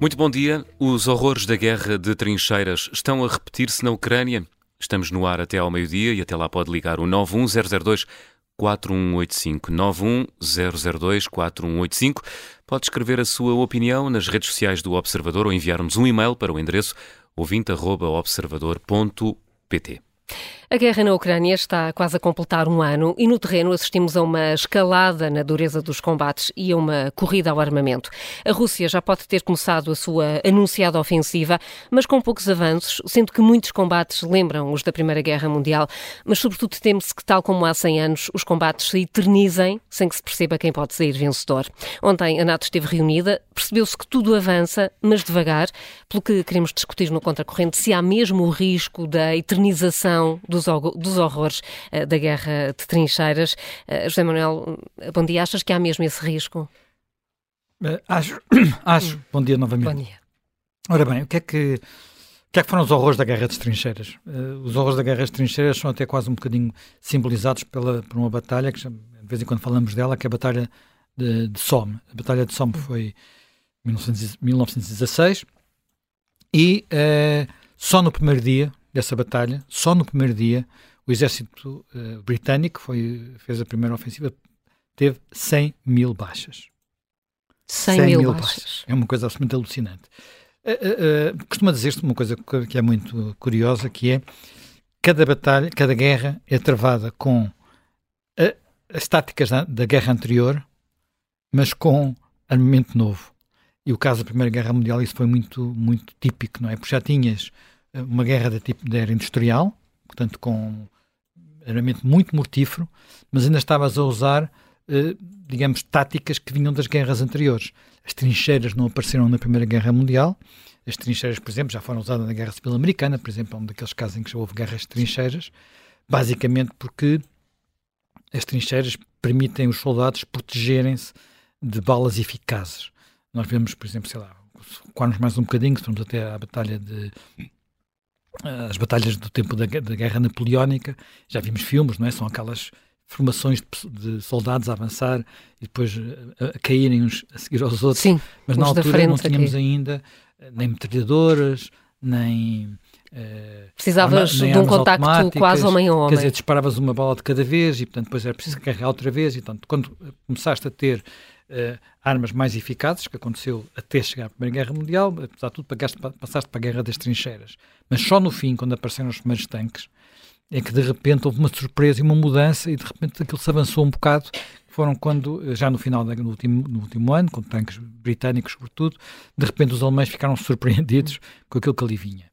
Muito bom dia. Os horrores da guerra de trincheiras estão a repetir-se na Ucrânia? Estamos no ar até ao meio-dia e até lá pode ligar o 91002 4185 91002 4185. Pode escrever a sua opinião nas redes sociais do Observador ou enviar-nos um e-mail para o endereço ouvinte.observador.pt. A guerra na Ucrânia está quase a completar um ano e no terreno assistimos a uma escalada na dureza dos combates e a uma corrida ao armamento. A Rússia já pode ter começado a sua anunciada ofensiva, mas com poucos avanços, sendo que muitos combates lembram os da Primeira Guerra Mundial, mas sobretudo teme-se que, tal como há 100 anos, os combates se eternizem sem que se perceba quem pode sair vencedor. Ontem a NATO esteve reunida, percebeu-se que tudo avança, mas devagar, pelo que queremos discutir no Contracorrente se há mesmo o risco da eternização do dos, dos horrores uh, da guerra de trincheiras. Uh, José Manuel, bom dia. Achas que há mesmo esse risco? Acho, acho. Hum. Bom dia novamente. Bom dia. Ora bem, o que é que, o que, é que foram os horrores da Guerra de Trincheiras? Uh, os horrores da Guerra de Trincheiras são até quase um bocadinho simbolizados pela, por uma batalha, que de vez em quando falamos dela, que é a Batalha de, de Somme. A Batalha de Somme foi em 1916 e uh, só no primeiro dia, dessa batalha, só no primeiro dia, o exército uh, britânico foi, fez a primeira ofensiva, teve 100 mil baixas. 100, 100 mil, mil baixas. baixas. É uma coisa absolutamente alucinante. Uh, uh, costuma dizer-se uma coisa que é muito curiosa, que é cada batalha, cada guerra é travada com a, as táticas da, da guerra anterior, mas com armamento novo. E o caso da Primeira Guerra Mundial, isso foi muito, muito típico, não é? Porque já tinhas uma guerra de tipo de era industrial, portanto com armamento muito mortífero, mas ainda estavas a usar, eh, digamos, táticas que vinham das guerras anteriores. As trincheiras não apareceram na Primeira Guerra Mundial. As trincheiras, por exemplo, já foram usadas na Guerra Civil Americana, por exemplo, é um daqueles casos em que já houve guerras de trincheiras, basicamente porque as trincheiras permitem os soldados protegerem-se de balas eficazes. Nós vemos, por exemplo, sei lá, quando mais um bocadinho, se formos até à Batalha de as batalhas do tempo da, da, Guerra Napoleónica, já vimos filmes, não é? São aquelas formações de, de soldados a avançar e depois a, a, caírem uns a seguir aos outros. Sim, mas na altura não tínhamos ainda eh, nem metralhadoras, nem. Uh, Precisavas nem de um contacto quase homem a homem. Quer dizer, disparavas uma bola de cada vez e, portanto, depois era preciso carregar outra vez. E, portanto, quando começaste a ter uh, armas mais eficazes, que aconteceu até chegar à Primeira Guerra Mundial, apesar de tudo, passaste para a Guerra das Trincheiras. Mas só no fim, quando apareceram os primeiros tanques, é que de repente houve uma surpresa e uma mudança e de repente aquilo se avançou um bocado. Foram quando, já no final do último, no último ano, com tanques britânicos sobretudo, de repente os alemães ficaram surpreendidos com aquilo que ali vinha.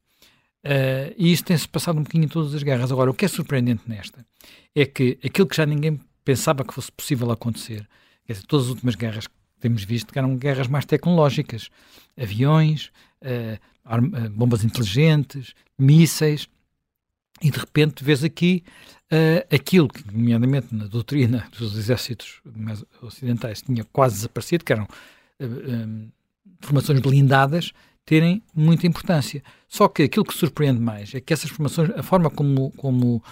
Uh, e isso tem-se passado um bocadinho em todas as guerras. Agora, o que é surpreendente nesta é que aquilo que já ninguém pensava que fosse possível acontecer, dizer, todas as últimas guerras que temos visto que eram guerras mais tecnológicas. Aviões, uh, bombas inteligentes, mísseis. E de repente vês aqui uh, aquilo que, nomeadamente na doutrina dos exércitos ocidentais, tinha quase desaparecido, que eram uh, formações blindadas, terem muita importância. Só que aquilo que surpreende mais é que essas formações, a forma como, como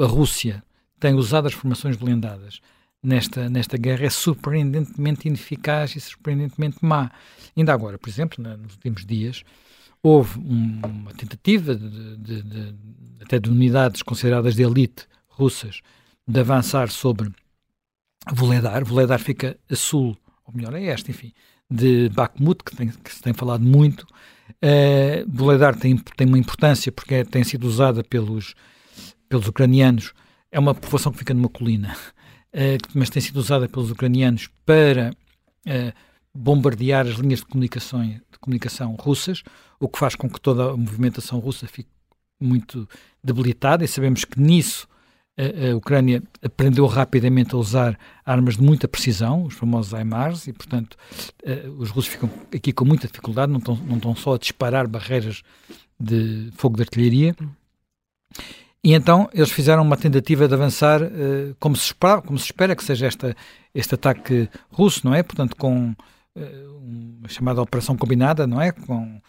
a Rússia tem usado as formações blindadas, nesta, nesta guerra é surpreendentemente ineficaz e surpreendentemente má. Ainda agora, por exemplo, nos últimos dias, houve uma tentativa de, de, de, até de unidades consideradas de elite russas de avançar sobre Voledar. Voledar fica a sul, ou melhor, é este, enfim, de Bakhmut, que, tem, que se tem falado muito. Uh, Voledar tem, tem uma importância porque é, tem sido usada pelos, pelos ucranianos. É uma povoação que fica numa colina mas tem sido usada pelos ucranianos para uh, bombardear as linhas de comunicação, de comunicação russas, o que faz com que toda a movimentação russa fique muito debilitada, e sabemos que nisso a, a Ucrânia aprendeu rapidamente a usar armas de muita precisão, os famosos HIMARS, e portanto uh, os russos ficam aqui com muita dificuldade, não estão, não estão só a disparar barreiras de fogo de artilharia. E então eles fizeram uma tentativa de avançar uh, como, se espera, como se espera que seja esta, este ataque russo, não é? Portanto, com uh, uma chamada operação combinada, não é? Com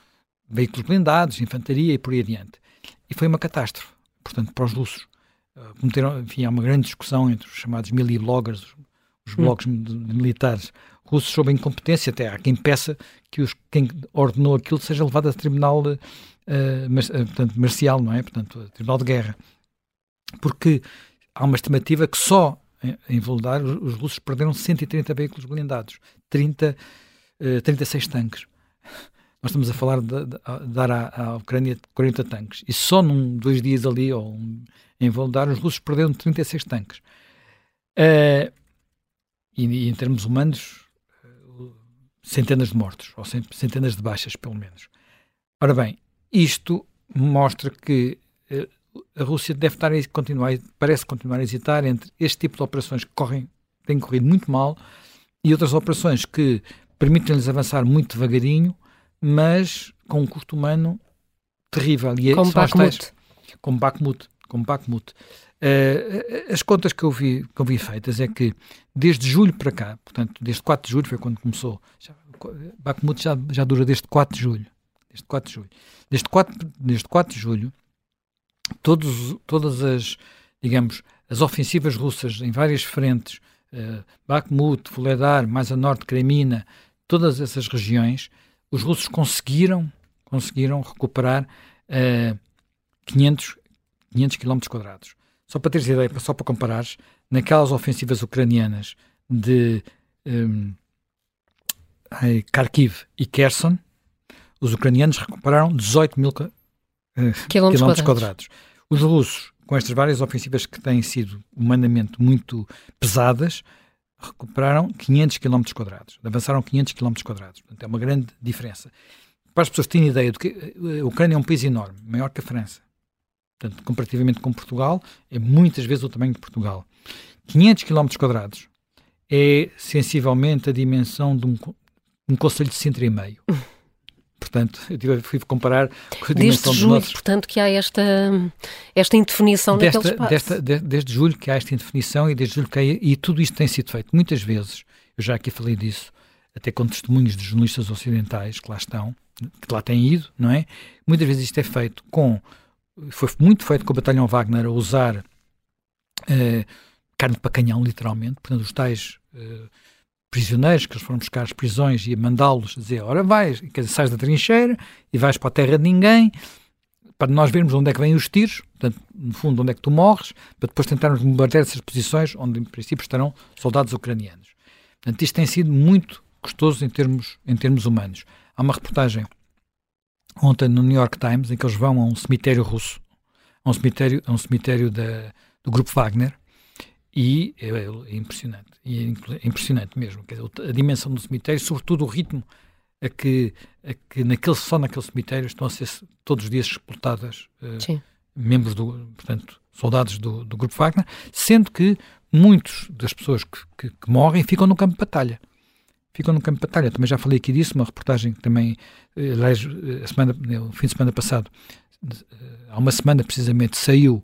veículos blindados, infantaria e por aí adiante. E foi uma catástrofe, portanto, para os russos. Uh, cometeram, enfim, há uma grande discussão entre os chamados milibloggers, os hum. blogs hum. militares russos sob a incompetência, até há quem peça que os, quem ordenou aquilo seja levado a tribunal uh, mas, uh, portanto, marcial, não é? Portanto, tribunal de guerra. Porque há uma estimativa que só em, Volodar os, os, russos perderam 130 veículos blindados, 30, uh, 36 tanques. Nós estamos a falar de, de, de dar à, à, Ucrânia 40 tanques. E só num dois dias ali, ou um, em Volodar, os russos perderam 36 tanques. Uh, e, e, em termos humanos, centenas de mortos, ou centenas de baixas, pelo menos. Ora bem, isto mostra que uh, a Rússia deve estar a continuar, parece continuar a hesitar entre este tipo de operações que correm, têm corrido muito mal e outras operações que permitem-lhes avançar muito devagarinho mas com um custo humano terrível. E é como Bakhmut. Como Bakhmut. Como Bakhmut. Uh, as contas que eu, vi, que eu vi feitas é que desde julho para cá, portanto, desde 4 de julho foi quando começou, já, Bakhmut já, já dura desde 4 de julho. Desde 4 de julho. Desde 4, desde 4 de julho, todos, todas as, digamos, as ofensivas russas em várias frentes, uh, Bakhmut, Fuledar, mais a norte, Kremina, todas essas regiões, os russos conseguiram, conseguiram recuperar uh, 500, 500 km quadrados. Só para teres ideia, só para comparares, naquelas ofensivas ucranianas de um, Kharkiv e Kherson, os ucranianos recuperaram 18 mil uh, quilómetros, quadrados. quadrados. Os russos, com estas várias ofensivas que têm sido humanamente muito pesadas, recuperaram 500 km quadrados, avançaram 500 km quadrados. Portanto, é uma grande diferença. Para as pessoas terem ideia de que eh, a Ucrânia é um país enorme, maior que a França. Portanto, comparativamente com Portugal, é muitas vezes o tamanho de Portugal. 500 km quadrados é sensivelmente a dimensão de um, um conselho de Sintra e meio. Portanto, eu fui comparar com a Desde julho, nossos... portanto, que há esta, esta indefinição desta, naquele espaço. Desta, de, desde julho que há esta indefinição e desde julho que há, e tudo isto tem sido feito. Muitas vezes, eu já aqui falei disso, até com testemunhos de jornalistas ocidentais que lá estão, que lá têm ido, não é? Muitas vezes isto é feito com, foi muito feito com o batalhão Wagner a usar uh, carne para canhão, literalmente, portanto, os tais... Uh, prisioneiros que eles foram buscar as prisões e mandá-los dizer, ora vais, quer dizer, sais da trincheira e vais para a terra de ninguém, para nós vermos onde é que vêm os tiros, portanto, no fundo, onde é que tu morres, para depois tentarmos bombardear essas posições onde, em princípio, estarão soldados ucranianos. Portanto, isto tem sido muito custoso em termos, em termos humanos. Há uma reportagem ontem no New York Times em que eles vão a um cemitério russo, a um cemitério, a um cemitério da, do grupo Wagner, e é, é impressionante, e é impressionante mesmo, dizer, a dimensão do cemitério, sobretudo o ritmo a que, a que naquele, só naquele cemitério estão a ser todos os dias explotadas uh, membros do, portanto, soldados do, do grupo Wagner, sendo que muitos das pessoas que, que, que, morrem ficam no campo de batalha. Ficam no campo de batalha. Também já falei aqui disso, uma reportagem que também, eh, aliás, a semana, o fim de semana passado, há uma semana precisamente, saiu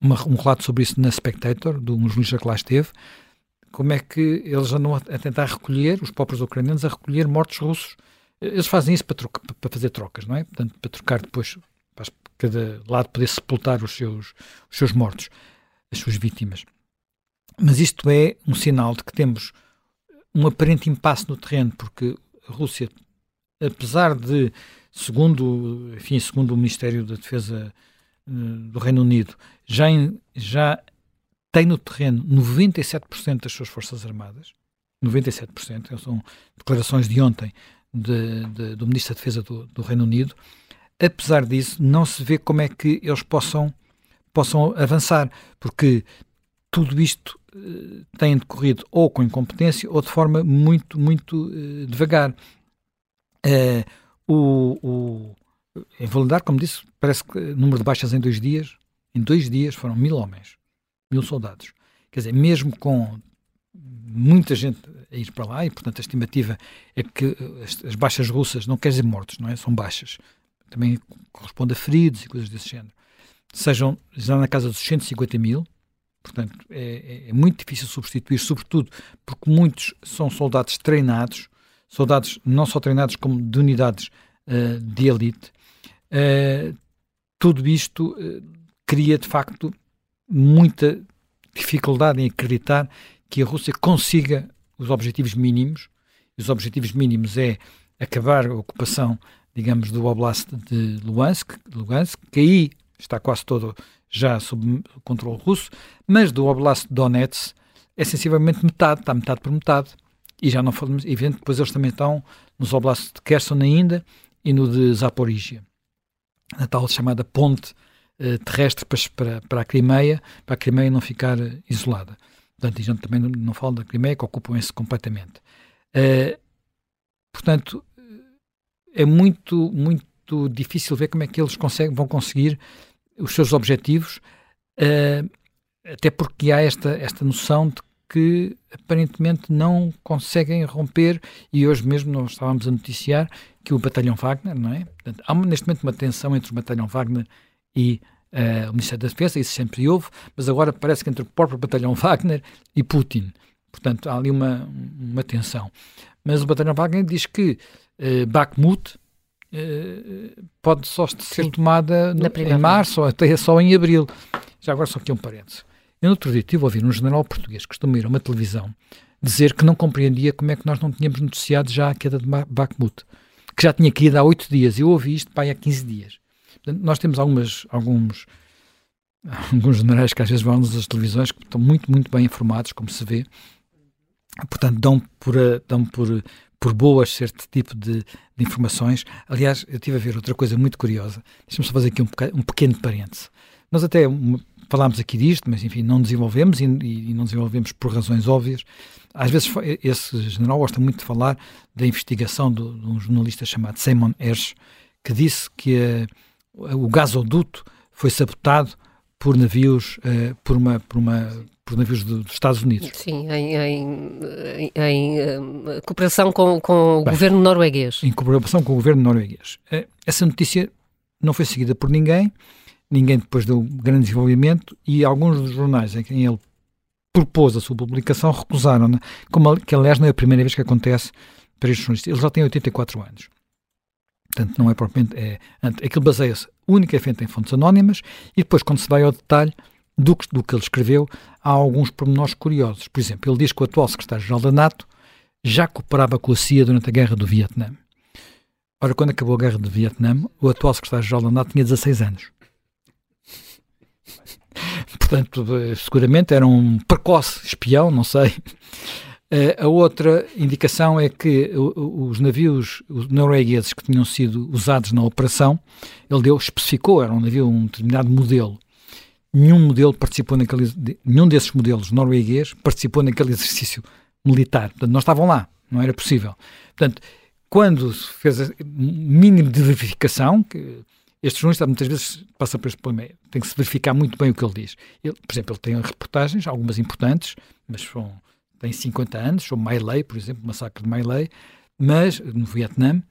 uma, um relato sobre isso na Spectator, de um jornalista que lá esteve, como é que eles andam a, a tentar recolher, os próprios ucranianos, a recolher mortos russos. Eles fazem isso para, troca, para fazer trocas, não é? Portanto, para trocar depois, para cada lado poder sepultar os seus, os seus mortos, as suas vítimas. Mas isto é um sinal de que temos um aparente impasse no terreno, porque a Rússia, apesar de, segundo, enfim, segundo o Ministério da Defesa eh, do Reino Unido, já, já tem no terreno 97% das suas forças armadas, 97%, são declarações de ontem de, de, do Ministro da Defesa do, do, Reino Unido. Apesar disso, não se vê como é que eles possam, possam avançar, porque tudo isto uh, tem decorrido ou com incompetência ou de forma muito, muito uh, devagar. Uh, o, o, em Valendar, como disse, parece que número de baixas em dois dias em dois dias foram mil homens, mil soldados. Quer dizer, mesmo com muita gente a ir para lá, e portanto a estimativa é que as, as baixas russas não quer dizer mortos, não é? São baixas. Também corresponde a feridos e coisas desse género. Sejam já na casa dos 150 mil, portanto é, é, é muito difícil substituir, sobretudo porque muitos são soldados treinados, soldados não só treinados como de unidades uh, de elite. Uh, tudo isto uh, cria, de facto, muita dificuldade em acreditar que a Rússia consiga os objetivos mínimos os objetivos mínimos é acabar a ocupação, digamos, do Oblast de Lugansk, Lugansk que aí está quase todo já sob controle russo, mas do Oblast de Donetsk é sensivelmente metade, está metade por metade. E já não falamos, evidente, depois eles também estão nos Oblasts de Kherson ainda e no de Zaporizhia. A tal chamada ponte terrestre para, para a Crimeia, para a Crimeia não ficar isolada. Portanto, gente também não, não fala da Crimeia, que ocupam esse completamente. Uh, portanto, é muito, muito difícil ver como é que eles conseguem, vão conseguir os seus objetivos, uh, até porque há esta, esta noção de que aparentemente não conseguem romper, e hoje mesmo nós estávamos a noticiar que o Batalhão Wagner, não é? Portanto, há neste momento uma tensão entre o Batalhão Wagner e uh, o Ministério da Defesa, isso sempre houve, mas agora parece que entre o próprio Batalhão Wagner e Putin. Portanto, há ali uma, uma tensão. Mas o Batalhão Wagner diz que uh, Bakhmut uh, pode só ser Sim, tomada no, em março ou até só em abril. Já agora só aqui um parênteses. Eu no outro dia estive a ouvir um general português que costuma ir a uma televisão dizer que não compreendia como é que nós não tínhamos noticiado já a queda de Bakhmut, que já tinha caído há oito dias. Eu ouvi isto pai, há 15 dias. Portanto, nós temos algumas, alguns, alguns generais que às vezes vão nas televisões que estão muito, muito bem informados, como se vê. Portanto, dão por, dão por, por boas certo tipo de, de informações. Aliás, eu estive a ver outra coisa muito curiosa. Deixa-me só fazer aqui um, um pequeno parêntese. Nós até falámos aqui disto, mas enfim, não desenvolvemos e, e, não desenvolvemos por razões óbvias. Às vezes, esse general gosta muito de falar da investigação de, de um jornalista chamado Simon Hersh, que disse que uh, o gasoduto foi sabotado por navios, uh, por, uma, por, uma, por navios do, dos Estados Unidos. Sim, em, em, em, em cooperação com, com o Bem, governo norueguês. Em cooperação com o governo norueguês. Essa notícia não foi seguida por ninguém ninguém depois deu grande desenvolvimento e alguns dos jornais em que ele propôs a sua publicação recusaram, né? como que aliás não é a primeira vez que acontece para estes jornalistas. Ele já tem 84 anos. Portanto, não é propriamente. É, aquilo baseia-se unicamente em fontes anónimas e depois, quando se vai ao detalhe do que, do que ele escreveu, há alguns pormenores curiosos. Por exemplo, ele diz que o atual secretário-geral da NATO já cooperava com a CIA durante a guerra do Vietnã. Ora, quando acabou a guerra do Vietnã, o atual secretário-geral da NATO tinha 16 anos. Portanto, seguramente era um precoce espião, não sei. Uh, a outra indicação é que os navios noruegueses que tinham sido usados na operação, ele deu, especificou, era um navio, um determinado modelo. Nenhum modelo participou naquele, nenhum desses modelos norueguês participou naquele exercício militar. Portanto, não estavam lá, não era possível. Portanto, quando se fez o mínimo de verificação, que este jornalista muitas vezes passa por este problema. Tem que se verificar muito bem o que ele diz. Ele, por exemplo, ele tem reportagens, algumas importantes, mas são, tem 50 anos, sobre Mailei, por exemplo, o massacre de Mailei, mas, no Vietnã,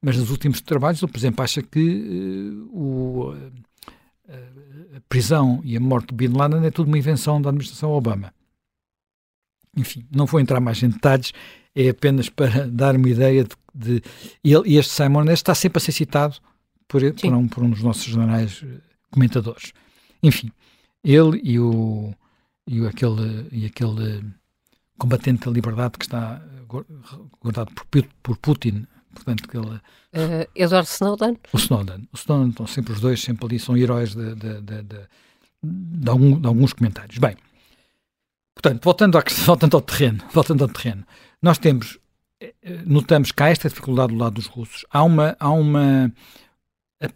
mas nos últimos trabalhos ele, por exemplo, acha que uh, o, uh, a prisão e a morte de Bin Laden é tudo uma invenção da administração Obama. Enfim, não vou entrar mais em detalhes, é apenas para dar uma ideia de. de e, ele, e este Simon está sempre a ser citado por, por, um, por um dos nossos jornais eh, comentadores. Enfim, ele e o, e aquele, e aquele combatente da liberdade que está guardado por, por Putin, portanto, que ele... Uh, Edward Snowden? O Snowden. O Snowden estão sempre os dois, sempre ali, são heróis de, de, de, de, algum, de alguns comentários. Bem, portanto, voltando, à, voltando ao terreno, voltando ao terreno, nós temos, eh, notamos que há esta dificuldade do lado dos russos, há uma, há uma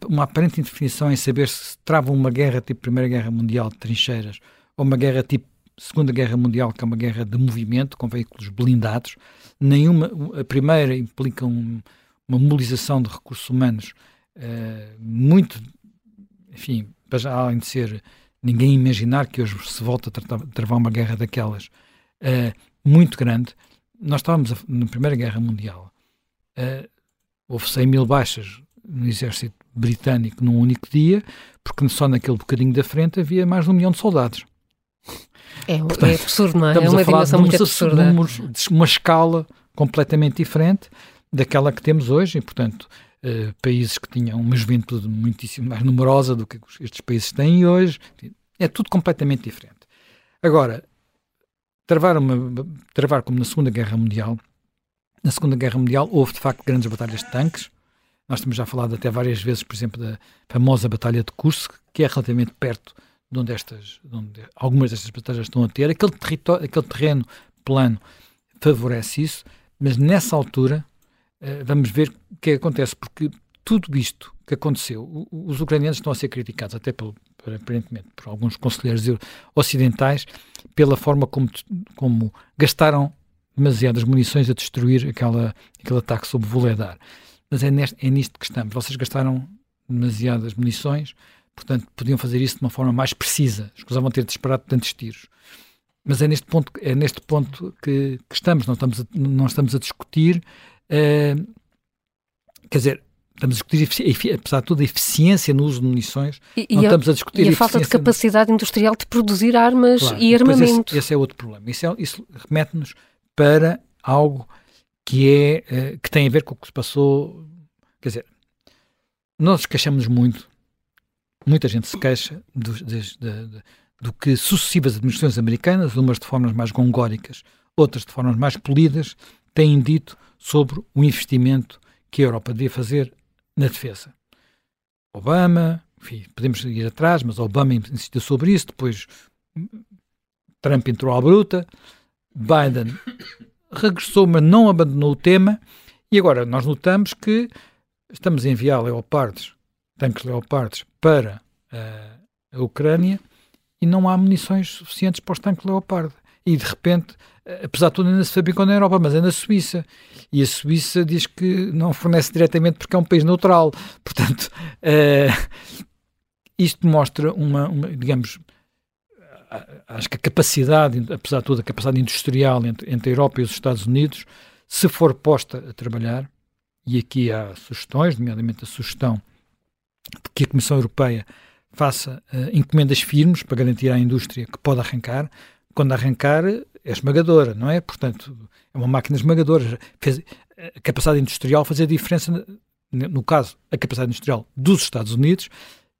uma aparente indefinição em saber se trava uma guerra tipo Primeira Guerra Mundial de trincheiras ou uma guerra tipo Segunda Guerra Mundial, que é uma guerra de movimento, com veículos blindados. Nenhuma, a primeira implica um, uma mobilização de recursos humanos uh, muito, enfim, além de ser ninguém imaginar que hoje se volta a travar uma guerra daquelas, uh, muito grande. Nós estávamos a, na Primeira Guerra Mundial, uh, houve 100 mil baixas no exército britânico num único dia, porque só naquele bocadinho da frente havia mais de um milhão de soldados. É, Portanto, é absurdo, não é? É uma dimensão muito absurda. Números, de uma escala completamente diferente daquela que temos hoje, e portanto, uh, países que tinham uma juventude muitíssimo mais numerosa do que estes países têm hoje, é tudo completamente diferente. Agora, travar, uma, travar como na Segunda Guerra Mundial na Segunda Guerra Mundial houve de facto grandes batalhas de tanques. Nós temos já falado até várias vezes, por exemplo, da famosa Batalha de Kursk, que é relativamente perto de onde, estas, de onde algumas destas batalhas estão a ter. Aquele, território, aquele terreno plano favorece isso, mas nessa altura uh, vamos ver o que, que acontece, porque tudo isto que aconteceu, os ucranianos estão a ser criticados, até pelo, aparentemente por alguns conselheiros ocidentais, pela forma como, como gastaram demasiadas munições a destruir aquela, aquele ataque sobre Voledar. Mas é, neste, é nisto que estamos. Vocês gastaram demasiadas munições, portanto, podiam fazer isso de uma forma mais precisa. Escusavam ter disparado tantos tiros. Mas é neste ponto, é neste ponto que, que estamos. Não estamos a, não estamos a discutir. Uh, quer dizer, estamos a discutir, apesar de tudo, a eficiência no uso de munições. E, não e estamos a, a discutir e a, a falta de capacidade industrial de produzir armas claro, e armamento. Esse, esse, é outro problema. Isso, é, isso remete-nos para algo que é uh, que tem a ver com o que se passou. Quer dizer, nós queixamos muito, muita gente se queixa do, de, de, do que sucessivas administrações americanas, umas de formas mais gongóricas, outras de formas mais polidas, têm dito sobre o investimento que a Europa devia fazer na defesa. Obama, enfim, podemos ir atrás, mas Obama insistiu sobre isso, depois Trump entrou à bruta, Biden regressou, mas não abandonou o tema, e agora nós notamos que estamos a enviar leopardos, tanques leopardos, para uh, a Ucrânia e não há munições suficientes para os tanques leopardo. E de repente, apesar de tudo, ainda se fabricam na Europa, mas é na Suíça. E a Suíça diz que não fornece diretamente porque é um país neutral. Portanto, uh, isto mostra uma, uma digamos, acho que a capacidade, apesar de tudo, a capacidade industrial entre, entre a Europa e os Estados Unidos, se for posta a trabalhar, e aqui há sugestões, nomeadamente a sugestão que a Comissão Europeia faça uh, encomendas firmes para garantir à indústria que pode arrancar, quando arrancar é esmagadora, não é? Portanto, é uma máquina esmagadora. Fez, a capacidade industrial faz a diferença, no caso, a capacidade industrial dos Estados Unidos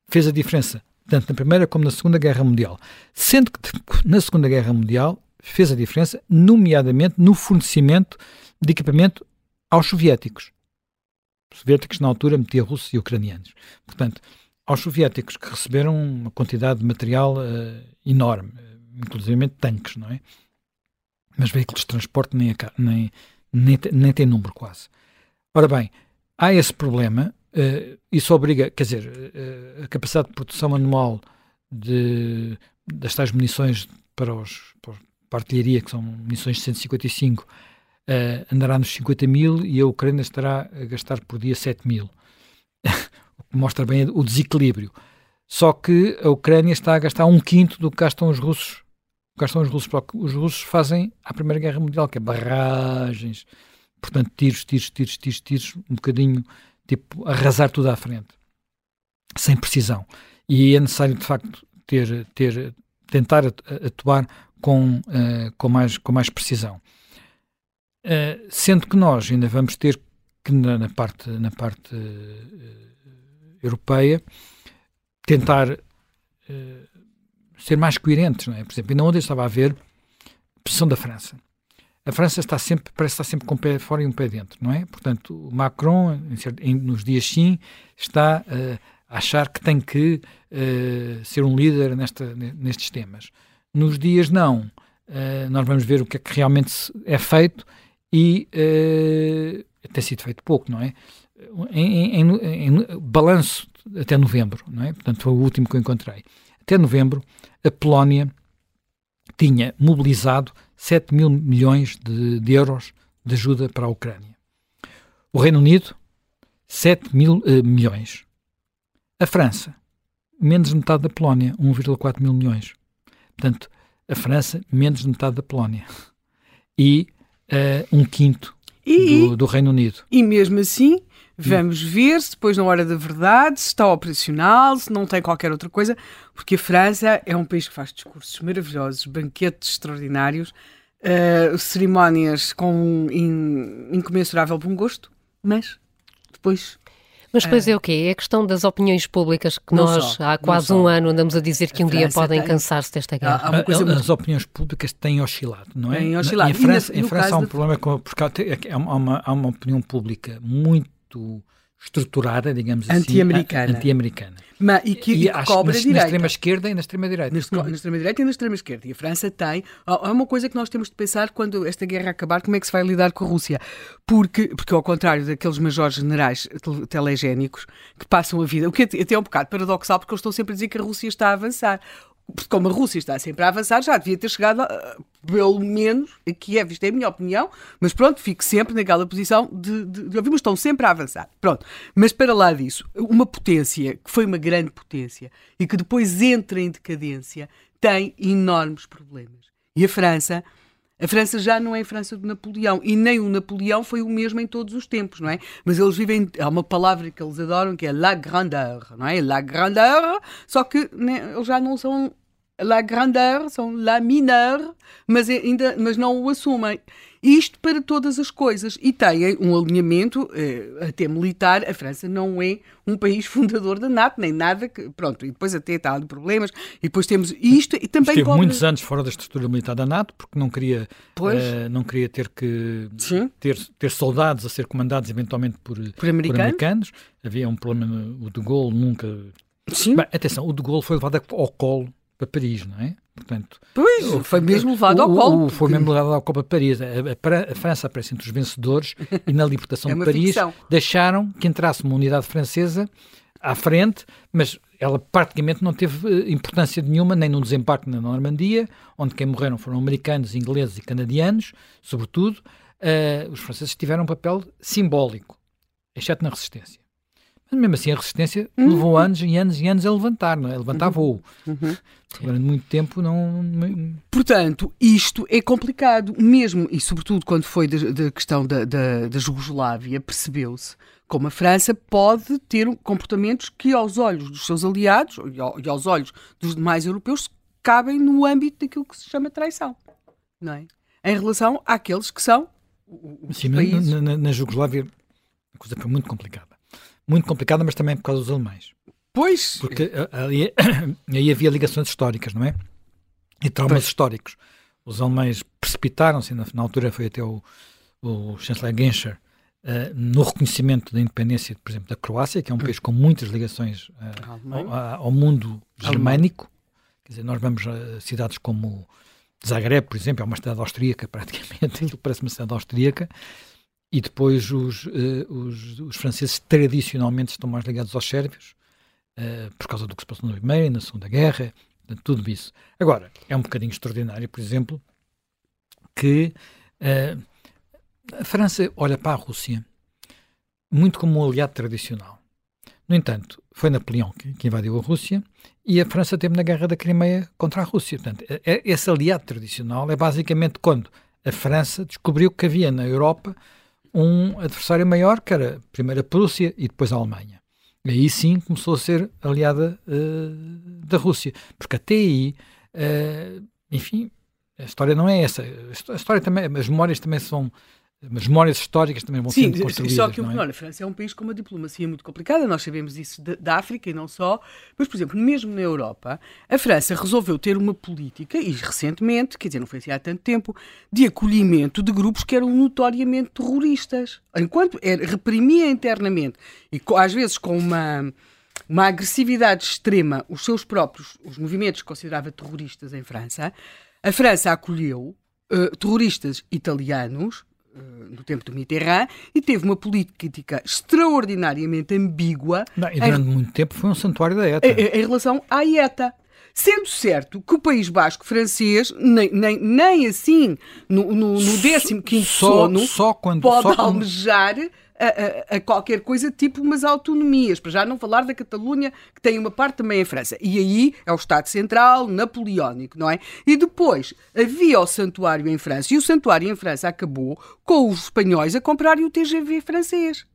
fez a diferença tanto na Primeira como na Segunda Guerra Mundial. Sendo que na Segunda Guerra Mundial fez a diferença, nomeadamente no fornecimento de equipamento aos soviéticos. Os soviéticos, na altura, metiam russos e ucranianos. Portanto, aos soviéticos que receberam uma quantidade de material uh, enorme, inclusive tanques, não é? Mas veículos de transporte nem, nem, nem, nem tem número quase. Ora bem, há esse problema Uh, isso obriga, quer dizer, uh, a capacidade de produção anual de, das tais munições para, os, para a artilharia, que são munições de 155, uh, andará nos 50 mil e a Ucrânia estará a gastar por dia 7 mil. o que mostra bem o desequilíbrio. Só que a Ucrânia está a gastar um quinto do que gastam os russos. Gastam os russos, porque os russos fazem a Primeira Guerra Mundial, que é barragens, portanto, tiros, tiros, tiros, tiros, tiros, um bocadinho tipo, arrasar tudo à frente, sem precisão. E é necessário, de facto, ter, ter, tentar atuar com, uh, com, mais, com mais precisão. Uh, sendo que nós ainda vamos ter que, na, na parte, na parte uh, europeia, tentar ser mais coerentes, não é? Por exemplo, ainda ontem estava a ver posição da França a França está sempre, parece estar sempre com um pé fora e um pé dentro, não é? Portanto, o Macron, em, nos dias sim, está uh, a achar que tem que uh, ser um líder nesta, nestes temas. Nos dias não. Uh, nós vamos ver o que é que realmente é feito e tem sido feito pouco, não é? Em, em, em, balanço até novembro, não é? Portanto, foi o último que eu encontrei. Até novembro, a Polónia tinha mobilizado 7 mil milhões de, de, euros de ajuda para a Ucrânia. O Reino Unido, 7 mil uh, milhões. A França, menos de metade da Polónia, 1,4 mil milhões. Portanto, a França, menos de metade da Polónia. E uh, um quinto e, do, do Reino Unido. E mesmo assim, Vamos ver se depois, na hora da verdade, se está operacional, se não tem qualquer outra coisa, porque a França é um país que faz discursos maravilhosos, banquetes extraordinários, uh, cerimónias com in, incomensurável bom gosto, mas depois Mas depois é o quê? É a questão das opiniões públicas que Não nós só, há quase só. um ano andamos a dizer que A um dia podem tem- cansar-se desta Há- guerra. há uma coisa Ah, muito- As opiniões públicas têm oscilado, não é? Têm oscilado. Em na- França, em França há um da- problema com, porque há, há uma, uma- há uma opinião pública muito estruturada, digamos assim, Anti-americana. anti-americana. Mas, e que, e que cobra na, a na direita. extrema esquerda e na extrema direita. Neste- na extrema-direita e na extrema-esquerda. E a França tem. Há há uma coisa que nós temos de pensar quando esta guerra acabar: como é que se vai lidar com a Rússia? Porque, porque ao contrário daqueles majores generais tel- telegénicos que passam a vida, o que até é um bocado paradoxal, porque eles estão sempre a dizer que a Rússia está a avançar. Porque como a Rússia está sempre a avançar, já devia ter chegado, pelo menos, a Kiev, isto é a minha opinião, mas pronto, fico sempre naquela posição de, de, de ouvir, mas estão sempre a avançar. Pronto. Mas para lá disso, uma potência, que foi uma grande potência, e que depois entra em decadência, tem enormes problemas. E a França, a França já não é a França do Napoleão, e nem o Napoleão foi o mesmo em todos os tempos, não é? Mas eles vivem, há uma palavra que eles adoram que é la grandeur, não é? La grandeur, só que né, eles já não são la grandeur, são la mineur, mas, é- ainda, mas não o assumem. Isto para todas as coisas. E têm um alinhamento, eh, até militar. A França não é um país fundador da NATO, nem nada que. Pronto, e depois até está de problemas. E depois temos isto e também Esteve cobra- muitos anos fora da estrutura militar da NATO porque não queria, eh, não queria ter que Sim. ter, ter soldados a ser comandados eventualmente por, Por americanos. Havia um problema, o de Gaulle nunca... Sim. Bem, atenção, o de Gaulle foi levado ao colo para Paris, não é? Portanto, Pois, foi mesmo levado ao o- colo. o- foi porque- mesmo levado ao colo para Paris. A, a- a França aparece entre os vencedores e na libertação É de Paris ficção. deixaram que entrasse uma unidade francesa à frente, mas ela praticamente não teve eh, importância nenhuma, nem no desembarque na Normandia, onde quem morreram foram americanos, ingleses e canadianos, sobretudo. Eh, os franceses tiveram um papel simbólico, exceto na resistência. Mas mesmo assim a resistência Uhum. levou anos e anos e anos a levantar, não é? A levantar voo. Uhum. Durante muito tempo não... Portanto, isto é complicado, mesmo e sobretudo quando foi da, questão da, da, da Jugoslávia, percebeu-se como a França pode ter comportamentos que, aos olhos dos seus aliados e ao- aos olhos dos demais europeus, cabem no âmbito daquilo que se chama traição, não é? Em relação àqueles que são Sim, países. na, na, na Jugoslávia a coisa foi muito complicada. Muito complicada, mas também por causa dos alemães. Pois, Porque ah, ali, aí havia ligações históricas, não é? E traumas Pois. históricos. Os alemães precipitaram-se, na, na altura foi até o, o chanceler Genscher, ah, no reconhecimento da independência, por exemplo, da Croácia, que é um país com muitas ligações Alemanha. ao, ao mundo germânico. Quer dizer, nós vamos a cidades como Zagreb, por exemplo, é uma cidade austríaca, praticamente, aquilo parece uma cidade austríaca, e depois os, eh, os, os franceses tradicionalmente estão mais ligados aos sérvios, eh, por causa do que se passou na Primeira e na Segunda Guerra, tudo isso. Agora, é um bocadinho extraordinário, por exemplo, que eh, a França olha para a Rússia muito como um aliado tradicional. No entanto, foi Napoleão que, que invadiu a Rússia e a França teve na Guerra da Crimeia contra a Rússia. Portanto, é- esse aliado tradicional é basicamente quando a França descobriu que havia na Europa um adversário maior, que era primeiro a Prússia e depois a Alemanha. E aí sim começou a ser aliada eh, da Rússia. Porque até aí, eh, enfim, a história não é essa. A história também, as memórias também são. As memórias históricas também vão Sim, sendo construídas. só que o não é? a França é um país com uma diplomacia muito complicada, nós sabemos isso da, da África e não só, mas, por exemplo, mesmo na Europa, a França resolveu ter uma política, e recentemente, quer dizer, não foi assim há tanto tempo, de acolhimento de grupos que eram notoriamente terroristas. Enquanto era, reprimia internamente, e às vezes com uma, uma agressividade extrema, os seus próprios, os movimentos que considerava terroristas em França, a França acolheu eh, terroristas italianos, no tempo do Mitterrand, e teve uma política extraordinariamente ambígua Não, e em, durante muito tempo foi um santuário da ETA. em- em relação à IETA. Sendo certo que o País Basco francês, nem, nem, nem assim, no, no, no 15 só, sono, só quando. pode só quando- almejar a, a- a qualquer coisa tipo umas autonomias, para já não falar da Catalunha, que tem uma parte também em França. E aí é o Estado Central, napoleónico, não é? E depois havia o santuário em França, e o santuário em França acabou com os espanhóis a comprarem o TGV francês.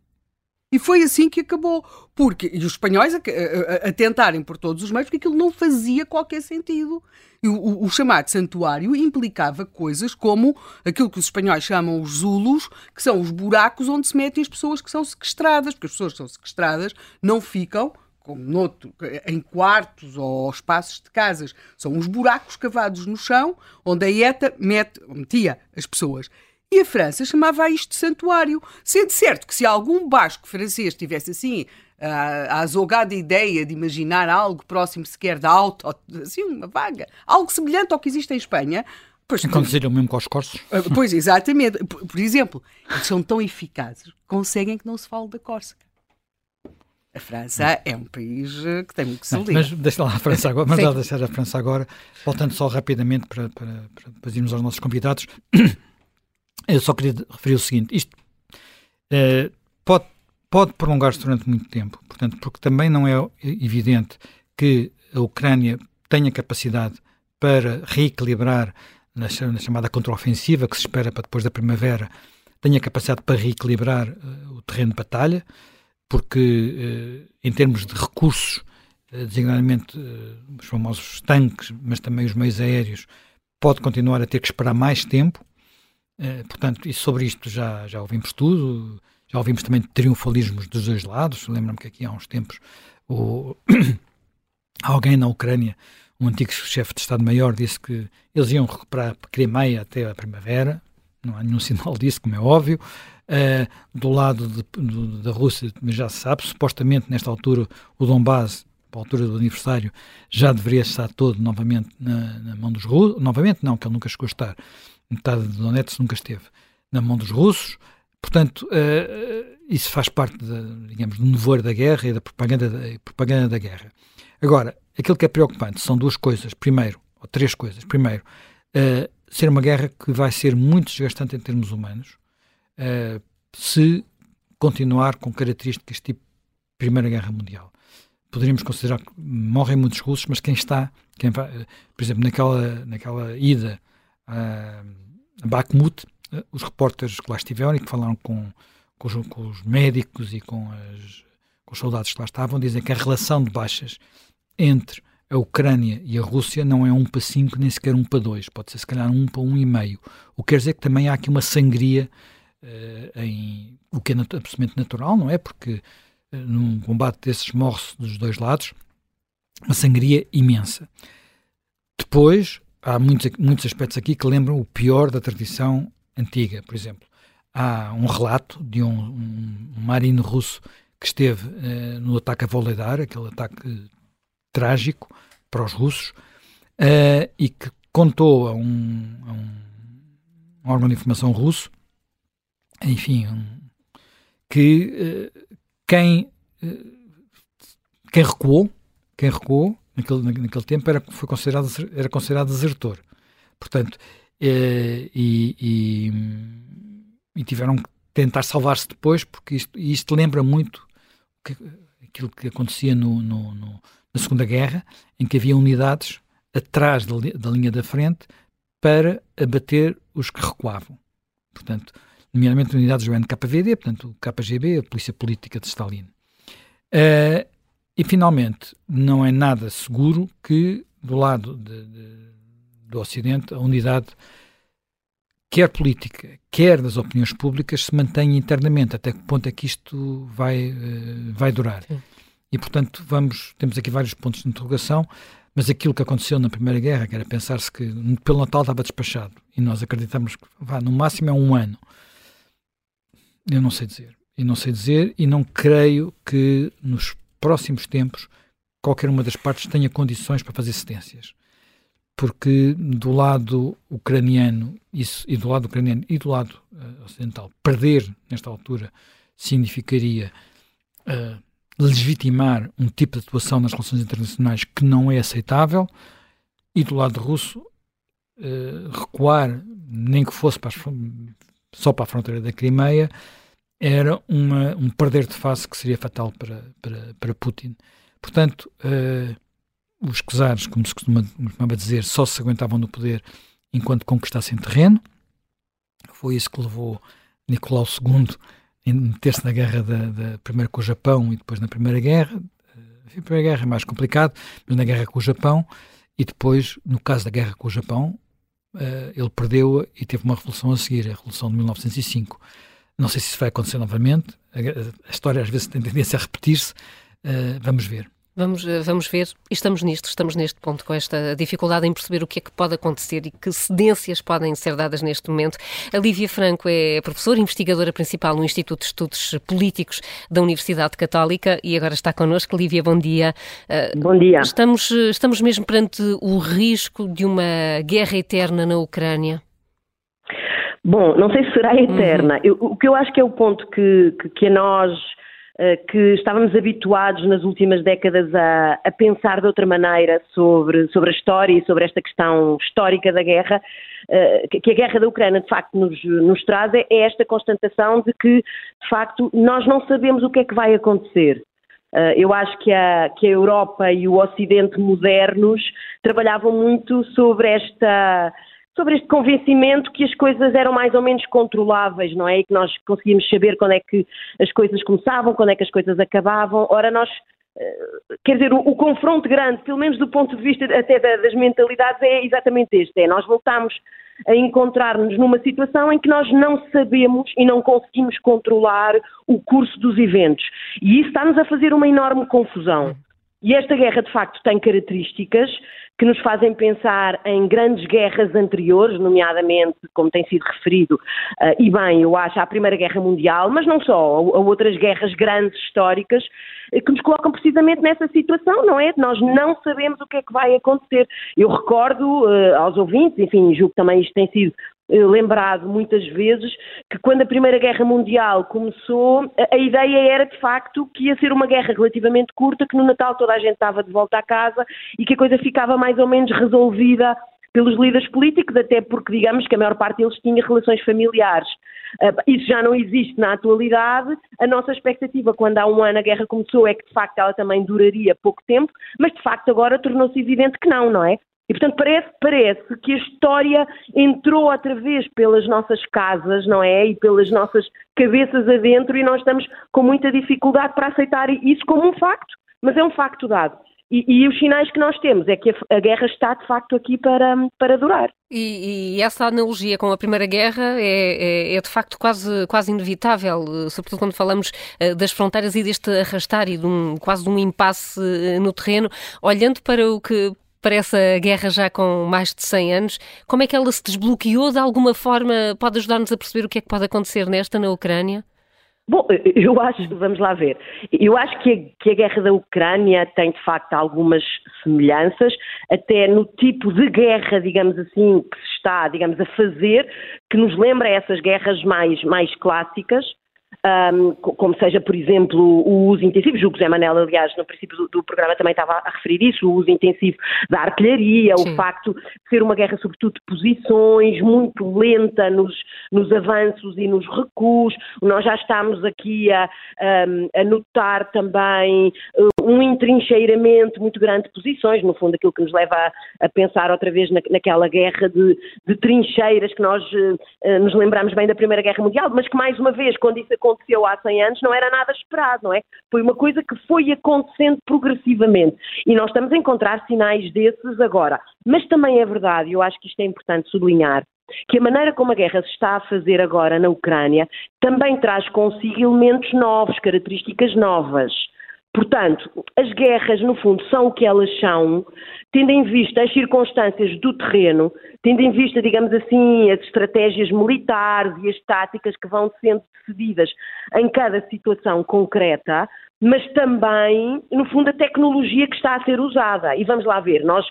E foi assim que acabou. Porque, e os espanhóis a, a, a tentarem por todos os meios, porque aquilo não fazia qualquer sentido. E o, o, o, chamado santuário implicava coisas como aquilo que os espanhóis chamam os zulos, que são os buracos onde se metem as pessoas que são sequestradas, porque as pessoas que são sequestradas não ficam como noutro, em quartos ou espaços de casas, são os buracos cavados no chão onde a ETA mete, metia as pessoas. E a França chamava isto de santuário. Sendo certo que se algum basco francês tivesse assim a, a azogada ideia de imaginar algo próximo sequer da auto, assim, uma vaga, algo semelhante ao que existe em Espanha, Pois, Acontecer o mesmo com os corsos. Ah, pois, exatamente. Por, por, exemplo, eles são tão eficazes que conseguem que não se fale da Córcega. A França é um país eh, que tem muito que se Mas deixa lá a França agora, mas deixar a França agora, voltando só rapidamente para, para, para irmos aos nossos convidados. Eu só queria referir o seguinte: isto eh, pode, pode prolongar-se durante muito tempo, portanto, porque também não é evidente que a Ucrânia tenha capacidade para reequilibrar na, na chamada contraofensiva que se espera para depois da primavera, tenha capacidade para reequilibrar uh, o terreno de batalha, porque uh, em termos de recursos, uh, designadamente os famosos tanques, mas também os meios aéreos, pode continuar a ter que esperar mais tempo portanto, e sobre isto já, já ouvimos tudo, já ouvimos também triunfalismos dos dois lados. Lembro-me que aqui há uns tempos o... alguém na Ucrânia, um antigo chefe de Estado-Maior, disse que eles iam recuperar Crimeia até a primavera. Não há nenhum sinal disso, como é óbvio. Uh, do lado de, do, da Rússia, já se sabe, supostamente nesta altura o Donbass, para a altura do aniversário, já deveria estar todo novamente na, na mão dos russos. Novamente, não, que ele nunca chegou a estar metade de Donetsk nunca esteve na mão dos russos. Portanto, uh, isso faz parte, de, digamos, do nevoeiro da guerra e da propaganda da, propaganda da guerra. Agora, aquilo que é preocupante são duas coisas. Primeiro, ou três coisas. Primeiro, uh, ser uma guerra que vai ser muito desgastante em termos humanos uh, se continuar com características tipo Primeira Guerra Mundial. Poderíamos considerar que morrem muitos russos, mas quem está, quem vai, por exemplo, naquela, naquela ida a Bakhmut, eh, os repórteres que lá estiveram e que falaram com, com, os, com os médicos e com, as, com os soldados que lá estavam, dizem que a relação de baixas entre a Ucrânia e a Rússia não é um para cinco, nem sequer um para dois, pode ser se calhar um para um e meio. O que quer dizer que também há aqui uma sangria uh, em o que é absolutamente natural, não é? Porque uh, num combate desses morre-se dos dois lados, uma sangria imensa. Depois, há muitos, muitos aspectos aqui que lembram o pior da tradição antiga. Por exemplo, há um relato de um, um, marino russo que esteve uh, no ataque a Voledar, aquele ataque trágico para os russos, uh, e que contou a um, a um, órgão de informação russo, enfim, que uh, quem, quem recuou, quem recuou naquele, naquele tempo era, foi considerado, era considerado desertor. Portanto, eh, e, e, e, tiveram que tentar salvar-se depois, porque isto, isto lembra muito que, aquilo que acontecia no, no, no, na Segunda Guerra, em que havia unidades atrás da, da linha da frente para abater os que recuavam. Portanto, nomeadamente unidades do NKVD, portanto, o KGB, a Polícia Política de Stalin. Uh, e, finalmente, não é nada seguro que, do lado de, de, do Ocidente, a unidade, quer política, quer das opiniões públicas, se mantenha internamente. Até que ponto é que isto vai, uh, vai durar? Sim. E, portanto, vamos, temos aqui vários pontos de interrogação, mas aquilo que aconteceu na Primeira Guerra, que era pensar-se que pelo Natal estava despachado, e nós acreditamos que vá, no máximo é um ano. Eu não sei dizer. E não sei dizer, e não creio que nos próximos tempos qualquer uma das partes tenha condições para fazer cedências. Porque do lado ucraniano isso, e do lado ucraniano e do lado uh, ocidental, perder nesta altura significaria uh, legitimar um tipo de atuação nas relações internacionais que não é aceitável, e do lado russo uh, recuar, nem que fosse para as, só para a fronteira da Crimeia, era uma, um perder de face que seria fatal para, para, para Putin. Portanto, uh, os czares, como se costuma, costumava dizer, só se aguentavam no poder enquanto conquistassem terreno. Foi isso que levou Nicolau II em meter-se na guerra da, da, primeiro com o Japão e depois na Primeira Guerra. A Primeira Guerra é mais complicado, mas na guerra com o Japão e depois, no caso da guerra com o Japão, ele perdeu-a e teve uma revolução a seguir, a Revolução de 1905. Não sei se isso vai acontecer novamente, a, a história às vezes tem tendência a repetir-se, vamos ver. Vamos, eh, vamos ver, estamos nisto, estamos neste ponto, com esta dificuldade em perceber o que é que pode acontecer e que cedências podem ser dadas neste momento. A Lívia Franco é professora investigadora principal no Instituto de Estudos Políticos da Universidade Católica e agora está connosco. Lívia, bom dia. Eh, bom dia. Estamos, estamos mesmo perante o risco de uma guerra eterna na Ucrânia? Bom, não sei se será eterna. Uhum. Eu, o que eu acho que é o ponto que, que, que a nós eh, que estávamos habituados nas últimas décadas a, a, pensar de outra maneira sobre, sobre a história e sobre esta questão histórica da guerra, eh, que a guerra da Ucrânia de facto nos, nos traz, é esta constatação de que, de facto, nós não sabemos o que é que vai acontecer. Eh, eu acho que a, que a Europa e o Ocidente modernos trabalhavam muito sobre esta sobre este convencimento que as coisas eram mais ou menos controláveis, não é? E que nós conseguíamos saber quando é que as coisas começavam, quando é que as coisas acabavam. Ora, nós, eh, quer dizer, o, o confronto grande, pelo menos do ponto de vista até das mentalidades, é exatamente este: é nós voltamos a encontrar-nos numa situação em que nós não sabemos e não conseguimos controlar o curso dos eventos. E isso está-nos a fazer uma enorme confusão. E esta guerra, de facto, tem características que nos fazem pensar em grandes guerras anteriores, nomeadamente, como tem sido referido, uh, e bem, eu acho, à Primeira Guerra Mundial, mas não só, a, a outras guerras grandes históricas, uh, que nos colocam precisamente nessa situação, não é? Nós não sabemos o que é que vai acontecer. Eu recordo uh, aos ouvintes, enfim, julgo que também isto tem sido eh, lembrado muitas vezes que quando a Primeira Guerra Mundial começou, a ideia era de facto que ia ser uma guerra relativamente curta, que no Natal toda a gente estava de volta à casa e que a coisa ficava mais ou menos resolvida pelos líderes políticos, até porque digamos que a maior parte deles tinha relações familiares. Uh, isso já não existe na atualidade. A nossa expectativa, quando há um ano a guerra começou, é que de facto ela também duraria pouco tempo, mas de facto agora tornou-se evidente que não, não é? E, portanto, parece, parece que a história entrou outra vez pelas nossas casas, não é? E pelas nossas cabeças adentro e nós estamos com muita dificuldade para aceitar isso como um facto, mas é um facto dado. E, e, os sinais que nós temos é que a, a, guerra está de facto aqui para, para durar. E, e essa analogia com a Primeira Guerra é, é, é, de facto quase, quase inevitável, sobretudo quando falamos uh, das fronteiras e deste arrastar e de um, quase de um impasse uh, no terreno, olhando para o que para essa guerra já com mais de 100 anos. Como é que ela se desbloqueou de alguma forma? Pode ajudar-nos a perceber o que é que pode acontecer nesta na Ucrânia? Bom, eu acho, vamos lá ver, eu acho que a, que a, guerra da Ucrânia tem de facto algumas semelhanças, até no tipo de guerra, digamos assim, que se está, digamos, a fazer, que nos lembra essas guerras mais, mais clássicas, um, como seja, por exemplo, o uso intensivo, que José Manel, aliás, no princípio do, do, programa também estava a referir isso, o uso intensivo da artilharia, Sim. o facto de ser uma guerra, sobretudo, de posições, muito lenta nos, nos avanços e nos recuos. Nós já estamos aqui a, a, a notar também uh, um entrincheiramento muito grande de posições, no fundo, aquilo que nos leva a, a pensar outra vez na, naquela guerra de, de, trincheiras que nós uh, nos lembramos bem da Primeira Guerra Mundial, mas que, mais uma vez, quando isso aconteceu, aconteceu há 100 anos não era nada esperado, não é? Foi uma coisa que foi acontecendo progressivamente e nós estamos a encontrar sinais desses agora. Mas também é verdade, e eu acho que isto é importante sublinhar, que a maneira como a guerra se está a fazer agora na Ucrânia também traz consigo elementos novos, características novas. Portanto, as guerras, no fundo, são o que elas são, tendo em vista as circunstâncias do terreno, tendo em vista, digamos assim, as estratégias militares e as táticas que vão sendo decididas em cada situação concreta, mas também, no fundo, a tecnologia que está a ser usada. E vamos lá ver, nós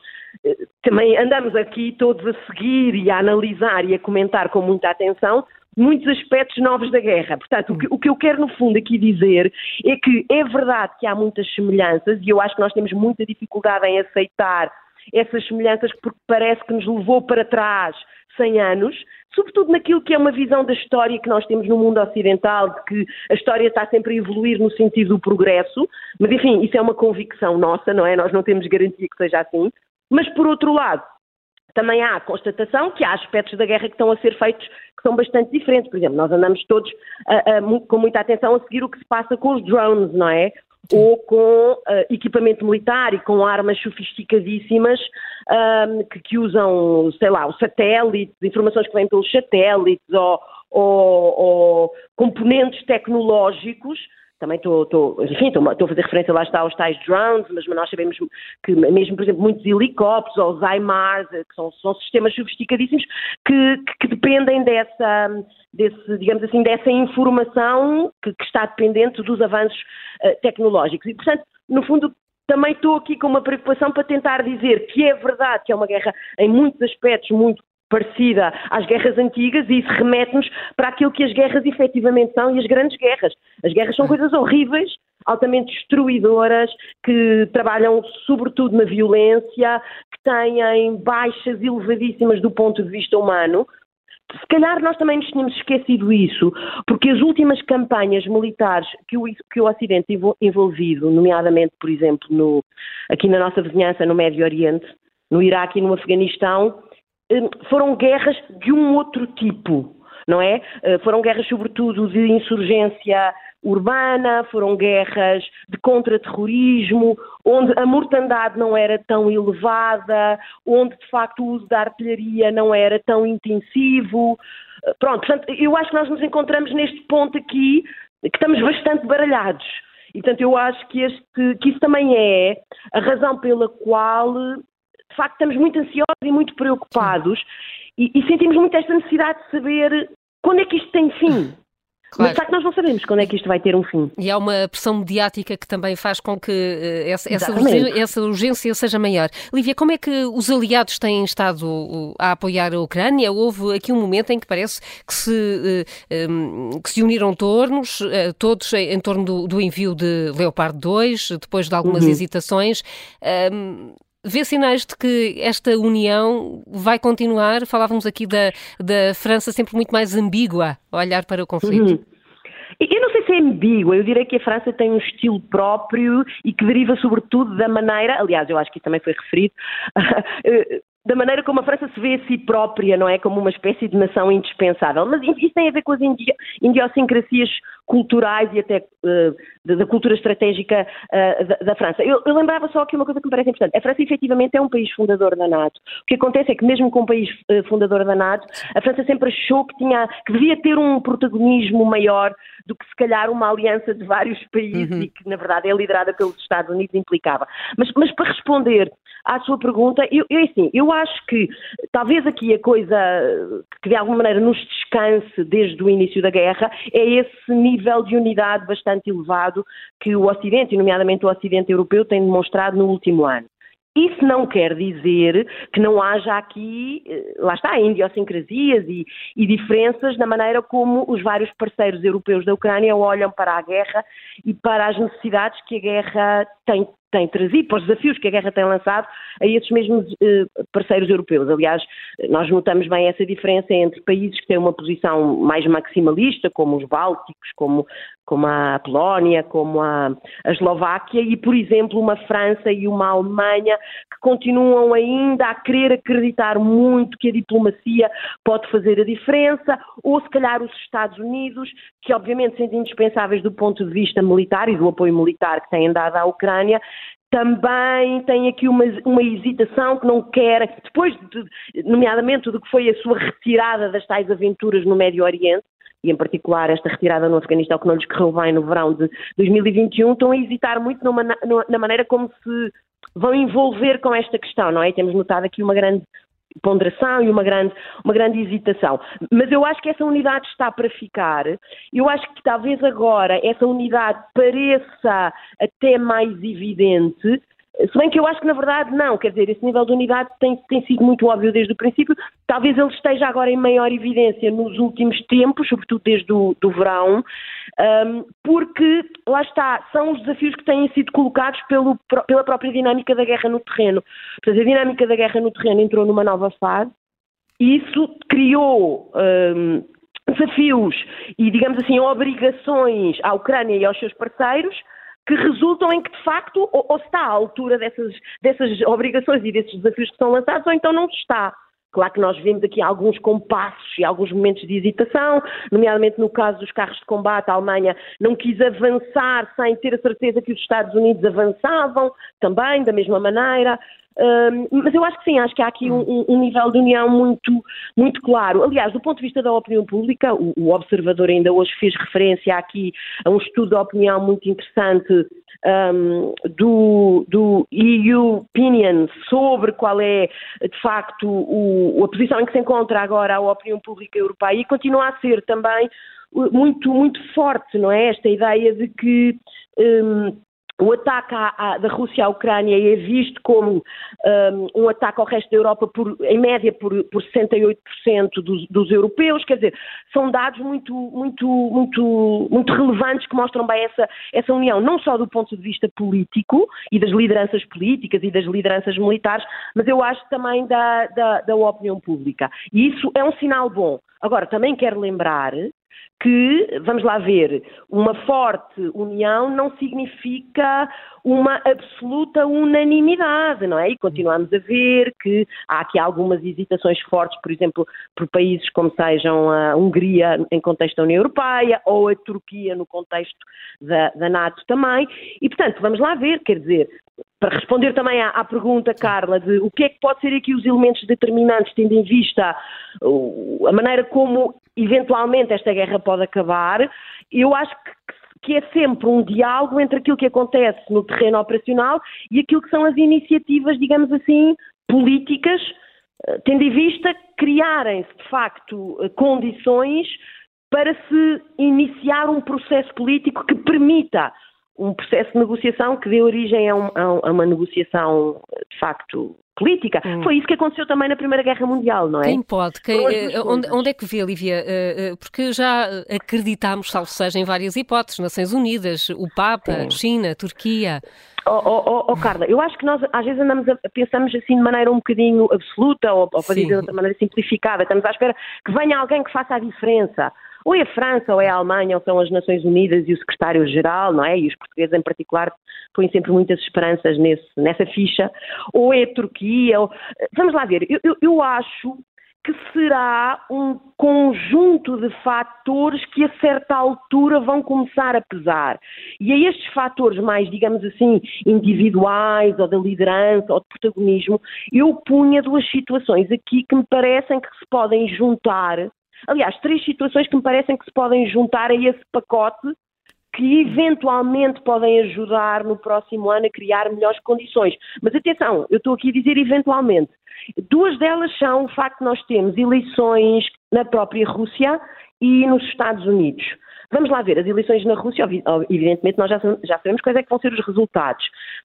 eh, também andamos aqui todos a seguir e a analisar e a comentar com muita atenção muitos aspectos novos da guerra. Portanto, o que, o que, eu quero, no fundo, aqui dizer é que é verdade que há muitas semelhanças e eu acho que nós temos muita dificuldade em aceitar essas semelhanças porque parece que nos levou para trás 100 anos, sobretudo naquilo que é uma visão da história que nós temos no mundo ocidental, de que a história está sempre a evoluir no sentido do progresso, mas enfim, isso é uma convicção nossa, não é? Nós não temos garantia que seja assim. Mas, por outro lado, também há a constatação que há aspectos da guerra que estão a ser feitos que são bastante diferentes. Por exemplo, nós andamos todos com muita atenção a seguir o que se passa com os drones, não é? ou com uh, equipamento militar e com armas sofisticadíssimas um, que, que, usam, sei lá, os satélites, informações que vêm pelos satélites ou, ou, ou componentes tecnológicos também estou, estou, enfim, estou, estou, a fazer referência lá está aos tais drones, mas nós sabemos que mesmo, por exemplo, muitos helicópteros ou os IMARS, que são, são sistemas sofisticadíssimos que, que, dependem dessa, desse, digamos assim, dessa informação que, que está dependente dos avanços uh, tecnológicos. E, portanto, no fundo, também estou aqui com uma preocupação para tentar dizer que é verdade que é uma guerra em muitos aspectos muito parecida às guerras antigas e isso remete-nos para aquilo que as guerras efetivamente são e as grandes guerras. As guerras são coisas horríveis, altamente destruidoras, que trabalham sobretudo na violência, que têm baixas elevadíssimas do ponto de vista humano. Se calhar nós também nos tínhamos esquecido isso, porque as últimas campanhas militares que o, que o Ocidente envolvido, nomeadamente, por exemplo, no, aqui na nossa vizinhança no Médio Oriente, no Iraque e no Afeganistão, foram guerras de um outro tipo, não é? Eh, foram guerras, sobretudo, de insurgência urbana, foram guerras de contra-terrorismo, onde a mortandade não era tão elevada, onde de facto o uso da artilharia não era tão intensivo. Eh, pronto, portanto, eu acho que nós nos encontramos neste ponto aqui que estamos bastante baralhados. E, portanto, eu acho que, este, que isso também é a razão pela qual de facto estamos muito ansiosos e muito preocupados e, e, sentimos muito esta necessidade de saber quando é que isto tem fim. Claro. Mas de facto nós não sabemos quando é que isto vai ter um fim. E há uma pressão mediática que também faz com que uh, essa, essa, urgência, essa, urgência seja maior. Lívia, como é que os aliados têm estado a apoiar a Ucrânia? Houve aqui um momento em que parece que se, uh, um, que se uniram tornos, uh, todos em, em torno do, do, envio de Leopard 2, depois de algumas uhum. hesitações. Um, Vê sinais de que esta união vai continuar? Falávamos aqui da, da França sempre muito mais ambígua a olhar para o conflito. Uhum. Eu não sei se é ambígua, eu diria que a França tem um estilo próprio e que deriva sobretudo da maneira, aliás, eu acho que isso também foi referido, da maneira como a França se vê a si própria, não é? Como uma espécie de nação indispensável. Mas isso tem a ver com as idiosincrasias culturais e até uh, da, cultura estratégica uh, da, da, França. Eu, eu, lembrava só aqui uma coisa que me parece importante. A França efetivamente é um país fundador da NATO. O que acontece é que mesmo com um país uh, fundador da NATO, a França sempre achou que, tinha, que devia ter um protagonismo maior do que se calhar uma aliança de vários países uhum. e que na verdade é liderada pelos Estados Unidos implicava. Mas, mas para responder à sua pergunta, eu, eu, assim, eu acho que talvez aqui a coisa que de alguma maneira nos descanse desde o início da guerra é esse nível de unidade bastante elevado que o Ocidente, nomeadamente o Ocidente europeu, tem demonstrado no último ano. Isso não quer dizer que não haja aqui, eh, lá está, idiosincrasias e, e, diferenças na maneira como os vários parceiros europeus da Ucrânia olham para a guerra e para as necessidades que a guerra tem tem trazido, para os desafios que a guerra tem lançado a esses mesmos eh, parceiros europeus. Aliás, nós notamos bem essa diferença entre países que têm uma posição mais maximalista, como os Bálticos, como, como a Polónia, como a, a Eslováquia, e, por exemplo, uma França e uma Alemanha que continuam ainda a querer acreditar muito que a diplomacia pode fazer a diferença, ou se calhar os Estados Unidos, que obviamente sendo indispensáveis do ponto de vista militar e do apoio militar que têm dado à Ucrânia, também tem aqui uma, uma hesitação que não quer, depois, de, nomeadamente, do que foi a sua retirada das tais aventuras no Médio Oriente, e em particular esta retirada no Afeganistão que não lhes correu bem no verão de 2021, estão a hesitar muito numa, na maneira como se vão envolver com esta questão, não é? Temos notado aqui uma grande ponderação e uma grande, uma grande hesitação. Mas eu acho que essa unidade está para ficar. Eu acho que talvez agora essa unidade pareça até mais evidente, se bem que eu acho que na verdade não, quer dizer, esse nível de unidade tem, tem sido muito óbvio desde o princípio, talvez ele esteja agora em maior evidência nos últimos tempos, sobretudo desde o do verão, um, porque lá está, são os desafios que têm sido colocados pelo, pela própria dinâmica da guerra no terreno. Portanto, a dinâmica da guerra no terreno entrou numa nova fase. E isso criou um, desafios e, digamos assim, obrigações à Ucrânia e aos seus parceiros que resultam em que, de facto, ou, ou está à altura dessas, dessas obrigações e desses desafios que são lançados, ou então não está. Claro que nós vemos aqui alguns compassos e alguns momentos de hesitação, nomeadamente no caso dos carros de combate, a Alemanha não quis avançar sem ter a certeza que os Estados Unidos avançavam também da mesma maneira. Uh, mas eu acho que sim, acho que há aqui um, um, nível de união muito, muito claro. Aliás, do ponto de vista da opinião pública, o, o, Observador ainda hoje fez referência aqui a um estudo de opinião muito interessante um, do, do, EU Opinion sobre qual é, de facto, o, a posição em que se encontra agora a opinião pública europeia e continua a ser também muito, muito forte, não é? Esta ideia de que um, o ataque à, à, da Rússia à Ucrânia é visto como um, um, ataque ao resto da Europa, por, em média, por, por 68% dos, dos, europeus. Quer dizer, são dados muito, muito, muito, muito relevantes que mostram bem essa, essa união, não só do ponto de vista político e das lideranças políticas e das lideranças militares, mas eu acho também da, da, da opinião pública. E isso é um sinal bom. Agora, também quero lembrar que, vamos lá ver, uma forte união não significa uma absoluta unanimidade, não é? E continuamos a ver que há aqui algumas hesitações fortes, por exemplo, por países como sejam a Hungria em contexto da União Europeia ou a Turquia no contexto da, da NATO também. E, portanto, vamos lá ver, quer dizer, para responder também à, à, pergunta, Carla, de o que é que pode ser aqui os elementos determinantes, tendo em vista uh, a maneira como eventualmente esta guerra pode acabar, eu acho que, que é sempre um diálogo entre aquilo que acontece no terreno operacional e aquilo que são as iniciativas, digamos assim, políticas, uh, tendo em vista criarem-se, de facto, uh, condições para se iniciar um processo político que permita um processo de negociação que dê origem a, um, a uma negociação, de facto, política. Hum. Foi isso que aconteceu também na Primeira Guerra Mundial, não é? Quem pode? Quem, eh, onde, onde, é que vê, Lívia? Eh, eh, porque já acreditámos, salvo seja, em várias hipóteses, Nações Unidas, o Papa, Sim. China, Turquia. Oh, oh, oh, oh, Carla, eu acho que nós às vezes andamos a, pensamos assim de maneira um bocadinho absoluta ou, ou para dizer de outra maneira simplificada. Estamos à espera que venha alguém que faça a diferença ou é a França, ou é a Alemanha, ou são as Nações Unidas e o secretário-geral, não é? E os portugueses em particular põem sempre muitas esperanças nesse, nessa ficha, ou é a Turquia, ou... vamos lá ver, eu, eu, eu acho que será um conjunto de fatores que a certa altura vão começar a pesar. E a estes fatores mais, digamos assim, individuais ou da liderança ou de protagonismo, eu punha duas situações aqui que me parecem que se podem juntar Aliás, três situações que me parecem que se podem juntar a esse pacote que eventualmente podem ajudar no próximo ano a criar melhores condições. Mas atenção, eu estou aqui a dizer eventualmente. Duas delas são o facto de nós termos eleições na própria Rússia e nos Estados Unidos. Vamos lá ver, as eleições na Rússia, evidentemente, nós já, sabemos quais é que vão ser os resultados.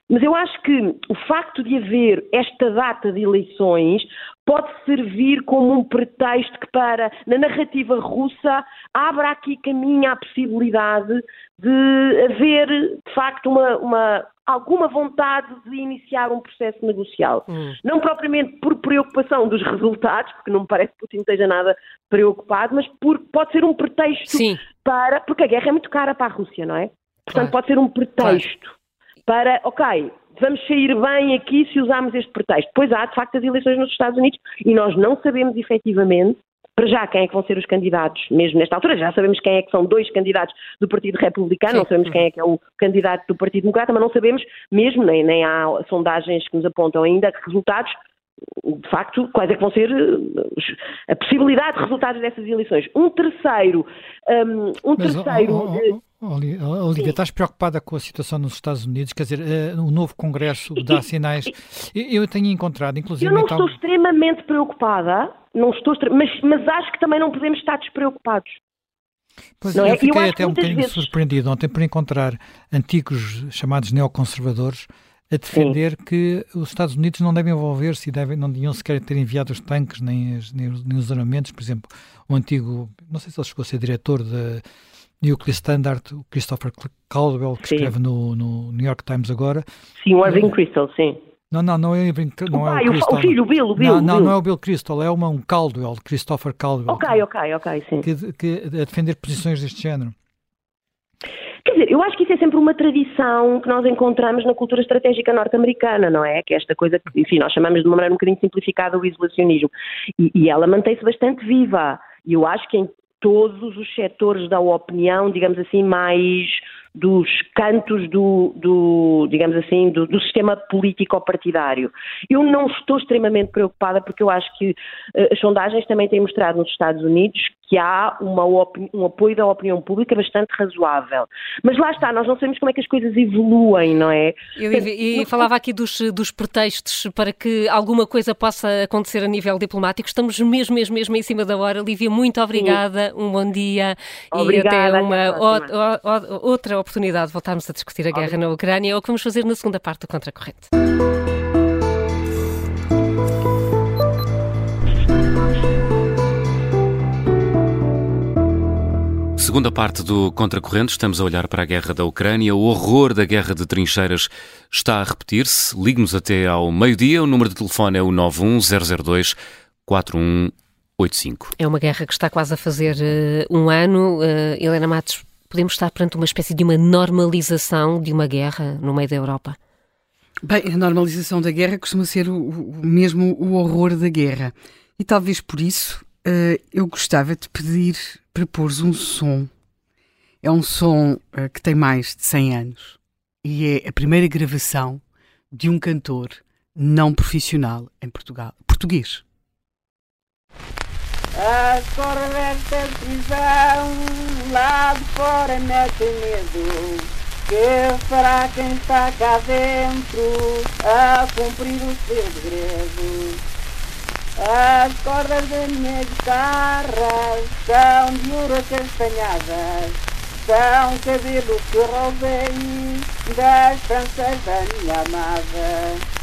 Mas eu acho que o facto de haver esta data de eleições pode servir como um pretexto que, para, na narrativa russa, abra aqui caminho à possibilidade de haver, de facto, uma, uma alguma vontade de iniciar um processo negocial. Hum. Não propriamente por preocupação dos resultados, porque não me parece que Putin esteja nada preocupado, mas por, pode ser um pretexto Sim. para. Porque a guerra é muito cara para a Rússia, não é? Portanto, claro. pode ser um pretexto claro. para, ok, vamos sair bem aqui se usarmos este pretexto. Pois há, de facto, as eleições nos Estados Unidos e nós não sabemos efetivamente para já quem é que vão ser os candidatos, mesmo nesta altura, já sabemos quem é que são dois candidatos do Partido Republicano, Sim. não sabemos quem é que é o candidato do Partido Democrata, mas não sabemos mesmo, nem, nem há sondagens que nos apontam ainda resultados, de facto, quais é que vão ser eh, a possibilidade de resultados dessas eleições. Um terceiro, um, um mas, terceiro... Oh, oh, oh, Olivia, estás preocupada com a situação nos Estados Unidos? Quer dizer, uh, o novo Congresso dá sinais. Eu, eu tenho encontrado, inclusive. Eu não estou extremamente preocupada, não estou, mas, mas acho que também não podemos estar despreocupados. Pois não eu é? fiquei eu até um bocadinho vezes... surpreendido ontem por encontrar antigos chamados neoconservadores a defender Sim. que os Estados Unidos não devem envolver-se e devem, não deviam sequer ter enviado os tanques nem, as, nem, nem, os armamentos. Por exemplo, o antigo, não sei se ele chegou a ser diretor da Nuclear Standard, o Christopher Caldwell, que sim. escreve no, no, New York Times agora. Sim, o Irving Crystal, sim. Não, não, não é, não o é pai, o Crystal. O filho, o Bill, o Bill. Não, não, não é o Bill Crystal, é uma, um Caldwell, Christopher Caldwell. Ok, ok, ok, sim. Que, que, a defender posições deste género. Quer dizer, eu acho que isso é sempre uma tradição que nós encontramos na cultura estratégica norte-americana, não é? Que é esta coisa que, enfim, nós chamamos de uma maneira um bocadinho simplificada o isolacionismo. E, e ela mantém-se bastante viva. E eu acho que em todos os setores da opinião, digamos assim, mais dos cantos do, do digamos assim, do, do, sistema político-partidário. Eu não estou extremamente preocupada porque eu acho que uh, as sondagens também têm mostrado nos Estados Unidos que há uma, um apoio da opinião pública bastante razoável. Mas lá está, nós não sabemos como é que as coisas evoluem, não é? Eu, e, e falava aqui dos, dos pretextos para que alguma coisa possa acontecer a nível diplomático. Estamos mesmo, mesmo, mesmo em cima da hora. Lívia, muito obrigada, Sim. um bom dia obrigada, e até uma o, o, outra oportunidade de voltarmos a discutir a guerra obrigada. na Ucrânia, ou o que vamos fazer na segunda parte do Contracorrente. Segunda parte do Contracorrente, estamos a olhar para a guerra da Ucrânia. O horror da guerra de trincheiras está a repetir-se. Ligue-nos até ao meio-dia. O número de telefone é o 91002 4185. É uma guerra que está quase a fazer uh, um ano. Uh, Helena Matos, podemos estar perante uma espécie de uma normalização de uma guerra no meio da Europa? Bem, a normalização da guerra costuma ser o, o mesmo o horror da guerra. E talvez por isso uh, eu gostava de pedir propôs um som. É um som uh, que tem mais de 100 anos e é a primeira gravação de um cantor não profissional em Portugal, português. As correntes de prisão lá de fora metem medo que fará quem está cá dentro a cumprir o seu segredo. As cordas da minha guitarra são de ouro castanhadas, são cabelos que roubei das francesas da minha amada.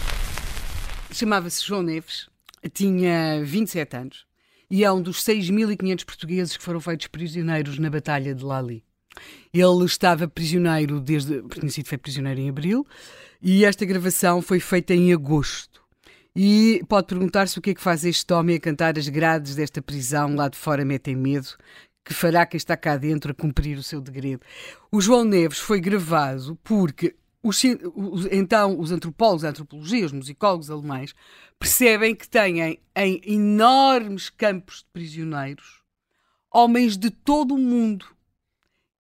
Chamava-se João Neves, tinha 27 anos e é um dos 6.500 portugueses que foram feitos prisioneiros na Batalha de Lali. Ele estava prisioneiro desde. tinha sido feito prisioneiro em abril e esta gravação foi feita em agosto. E pode perguntar-se o que é que faz este homem a cantar as grades desta prisão lá de fora metem medo, que fará quem está cá dentro a cumprir o seu degredo. O João Neves foi gravado porque os, então os antropólogos, a antropologia, os musicólogos alemães percebem que têm em enormes campos de prisioneiros homens de todo o mundo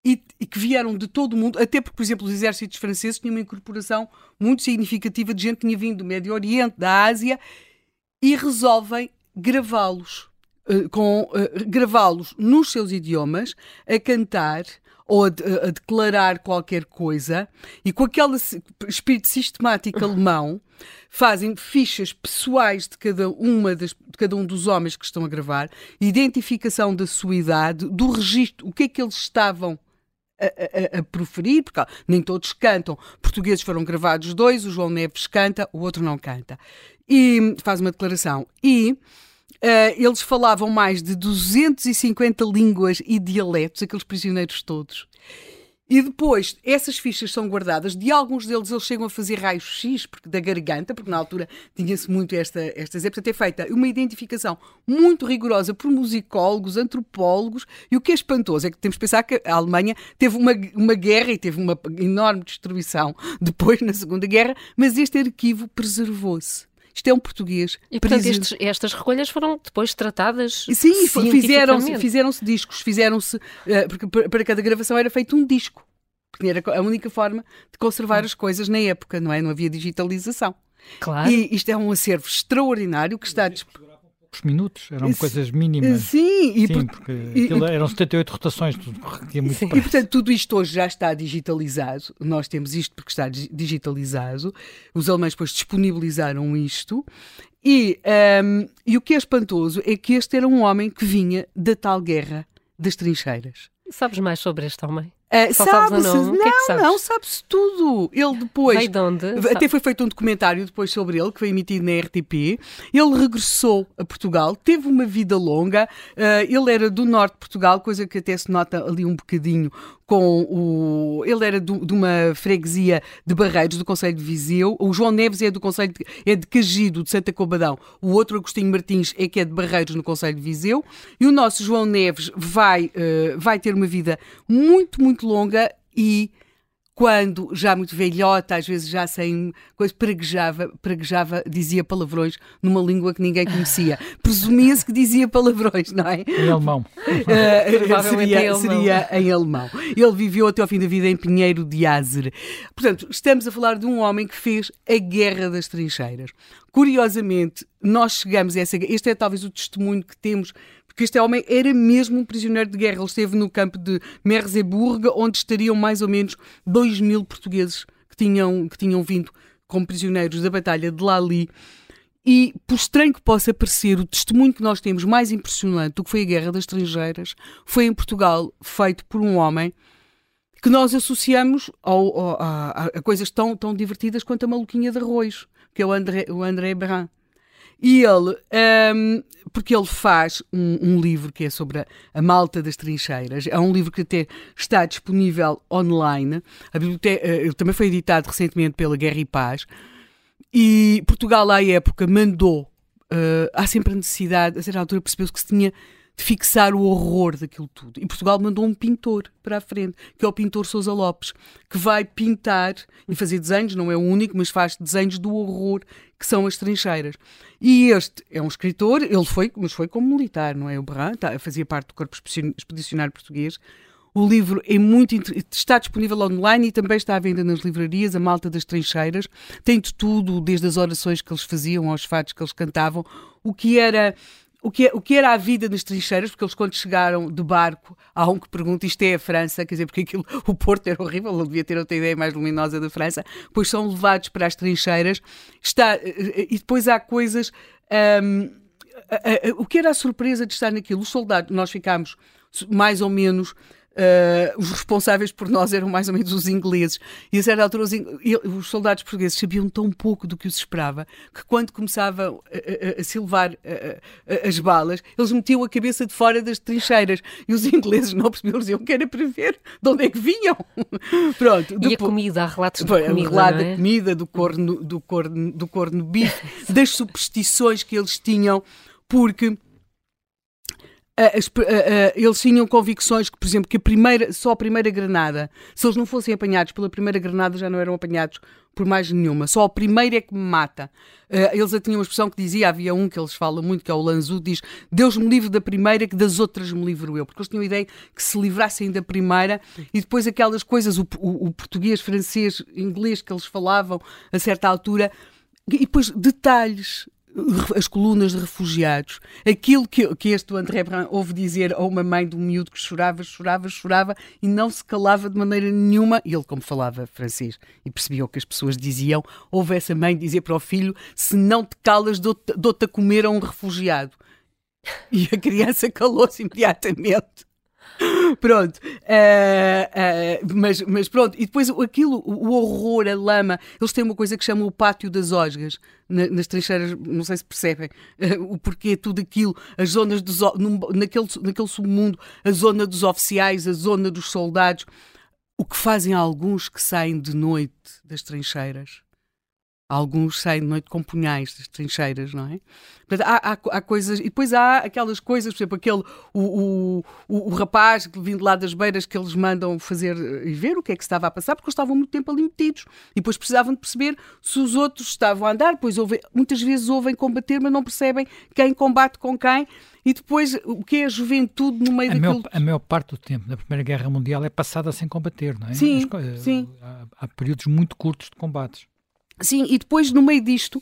e, e, que vieram de todo o mundo, até porque, por exemplo, os exércitos franceses tinham uma incorporação muito significativa de gente que tinha vindo do Médio Oriente, da Ásia, e resolvem gravá-los, uh, com uh, gravá-los nos seus idiomas, a cantar ou a, a, a, declarar qualquer coisa, e com aquele espírito sistemático alemão, fazem fichas pessoais de cada, uma das, de cada um dos homens que estão a gravar, identificação da sua idade, do registro, o que é que eles estavam a, a, a, proferir, porque nem todos cantam. Portugueses foram gravados dois, o João Neves canta, o outro não canta. E faz uma declaração. E Uh, eles falavam mais de 250 línguas e dialetos, aqueles prisioneiros todos. E depois, essas fichas são guardadas. De alguns deles, eles chegam a fazer raio-x da garganta, porque na altura tinha-se muito esta, estas. Portanto, é feita uma identificação muito rigorosa por musicólogos, antropólogos. E o que é espantoso é que temos que pensar que a Alemanha teve uma, uma guerra e teve uma enorme destruição depois na Segunda Guerra, mas este arquivo preservou-se. Isto é um português. E portanto estes, estas recolhas foram depois tratadas. Sim, fizeram-se fizeram discos, fizeram-se. Uh, porque para cada gravação era feito um disco. Porque era a única forma de conservar as coisas na época, não é? Não havia digitalização. Claro. E isto é um acervo extraordinário que está disponível poucos minutos, eram coisas mínimas. Sim, e Sim porque e, eram 78 rotações, tudo corria muito E portanto, tudo isto hoje já está digitalizado. Nós temos isto porque está digitalizado. Os alemães depois disponibilizaram isto. E, um, e o que é espantoso é que este era um homem que vinha da tal guerra das trincheiras. Sabes mais sobre este homem? Uh, sabe-se, não, não, é não sabe-se tudo. Ele depois. De onde? Até foi feito um documentário depois sobre ele, que foi emitido na RTP. Ele regressou a Portugal, teve uma vida longa. Uh, ele era do norte de Portugal, coisa que até se nota ali um bocadinho com o. Ele era do, de uma freguesia de Barreiros, do Conselho de Viseu. O João Neves é do Conselho de, é de Cagido, de Santa Cobadão. O outro, Agostinho Martins, é que é de Barreiros, no Conselho de Viseu. E o nosso João Neves vai, uh, vai ter uma vida muito, muito longa e quando, já muito velhota, às vezes já sem coisa, praguejava, praguejava, dizia palavrões numa língua que ninguém conhecia. Presumia-se que dizia palavrões, não é? Em alemão. Uh, seria, em alemão. seria em alemão. Ele viveu até ao fim da vida em Pinheiro de Azer. Portanto, estamos a falar de um homem que fez a Guerra das Trincheiras. Curiosamente, nós chegamos a essa. Este é talvez o testemunho que temos porque este homem era mesmo um prisioneiro de guerra. Ele esteve no campo de Merseburg, onde estariam mais ou menos 2 mil portugueses que tinham, que tinham vindo como prisioneiros da Batalha de Lali. E, por estranho que possa parecer, o testemunho que nós temos mais impressionante do que foi a Guerra das Estrangeiras foi em Portugal, feito por um homem que nós associamos ao, ao, a, a, coisas tão, tão divertidas quanto a maluquinha de arroz, que é o André, o André Brun. E ele, um, porque ele faz um, um, livro que é sobre a, a, Malta das Trincheiras, é um livro que até está disponível online, a biblioteca, eh, ele também foi editado recentemente pela Guerra e Paz, e Portugal, à época, mandou, uh, há sempre a necessidade, a certa altura percebeu-se que se tinha de fixar o horror daquilo tudo. E Portugal mandou um pintor para a frente, que é o pintor Sousa Lopes, que vai pintar e fazer desenhos, não é o único, mas faz desenhos do horror que são as trincheiras. E este é um escritor, ele foi, mas foi como militar, não é? O Berran, tá, fazia parte do Corpo Expedicionário Português. O livro é muito está disponível online e também está à venda nas livrarias, a Malta das Trincheiras. Tem de tudo, desde as orações que eles faziam aos fatos que eles cantavam, o que era o que, é, o que era a vida nas trincheiras, porque eles quando chegaram de barco, há um que pergunta, isto é a França, quer dizer, porque aquilo, o Porto era horrível, ele devia ter outra ideia mais luminosa da França, pois são levados para as trincheiras, está, eh, eh, e depois há coisas, um, a, a, a, o que era a surpresa de estar naquilo, os soldados, nós ficámos mais ou menos Uh, os responsáveis por nós eram mais ou menos os ingleses. E a certa altura, os, os, soldados portugueses sabiam tão pouco do que os esperava que, quando começavam a, a, a silvar as balas, eles metiam a cabeça de fora das trincheiras. E os ingleses não percebiam, diziam que era para ver de onde é que vinham. Pronto. E depois, a comida, há relatos de comida. Relato é? da comida, do corno, do corno, do corno bife, das superstições que eles tinham, porque eles tinham convicções que, por exemplo, que a primeira, só a primeira granada, se eles não fossem apanhados pela primeira granada, já não eram apanhados por mais nenhuma. Só a primeira é que me mata. Uh, eles tinham uma expressão que dizia, havia um que eles falam muito, que é o Lanzu, diz Deus me livre da primeira, que das outras me livro eu. Porque eles tinham a ideia que se livrassem da primeira e depois aquelas coisas, o, o, o português, francês, inglês que eles falavam a certa altura, e depois detalhes as colunas de refugiados, aquilo que, que este André Brun ouve dizer a uma mãe de um miúdo que chorava, chorava, chorava e não se calava de maneira nenhuma, ele, como falava francês e percebia o que as pessoas diziam, ouve essa mãe dizer para o filho: se não te calas, dou-te dou a comer a um refugiado. E a criança calou-se imediatamente. pronto. Uh, uh, mas, mas pronto. E depois aquilo, o horror, a lama. Eles têm uma coisa que chamam o pátio das osgas na, nas trincheiras. Não sei se percebem uh, o porquê, tudo aquilo. As zonas dos. Num, naquele, naquele submundo, a zona dos oficiais, a zona dos soldados. O que fazem alguns que saem de noite das trincheiras Alguns saem de noite com punhais das trincheiras, não é? Portanto, há, há, há, coisas. E depois há aquelas coisas, por exemplo, aquele. O, o, o, rapaz vindo lá das beiras que eles mandam fazer e ver o que é que estava a passar, porque eles estavam muito tempo ali metidos. E depois precisavam de perceber se os outros estavam a andar. Pois ouvem, muitas vezes ouvem combater, mas não percebem quem combate com quem. E depois, o que é a juventude no meio a daquilo... Maior, a maior parte do tempo da Primeira Guerra Mundial é passada sem combater, não é? Sim, sim. Há, há períodos muito curtos de combates. Sim, e depois no meio disto,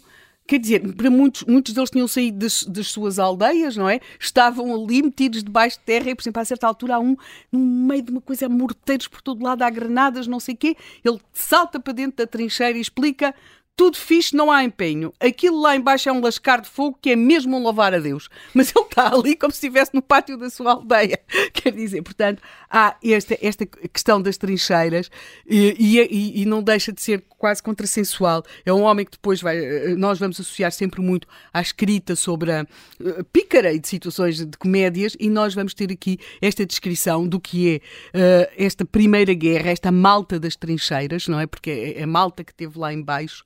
quer dizer, para muitos, muitos deles tinham saído das, das, suas aldeias, não é? Estavam ali metidos debaixo de terra e, por exemplo, a certa altura há um no meio de uma coisa, há morteiros por todo lado, há granadas, não sei o quê. Ele salta para dentro da trincheira e explica tudo fixe, não há empenho. Aquilo lá embaixo é um lascar de fogo que é mesmo um louvar a Deus. Mas ele está ali como se estivesse no pátio da sua aldeia. Quer dizer, portanto, há esta, esta questão das trincheiras e, e, e não deixa de ser quase contrassensual. É um homem que depois vai. Eh, nós vamos associar sempre muito à escrita sobre a uh, pícara e de situações de comédias, e nós vamos ter aqui esta descrição do que é uh, esta primeira guerra, esta malta das trincheiras, não é? Porque é, é a malta que teve lá embaixo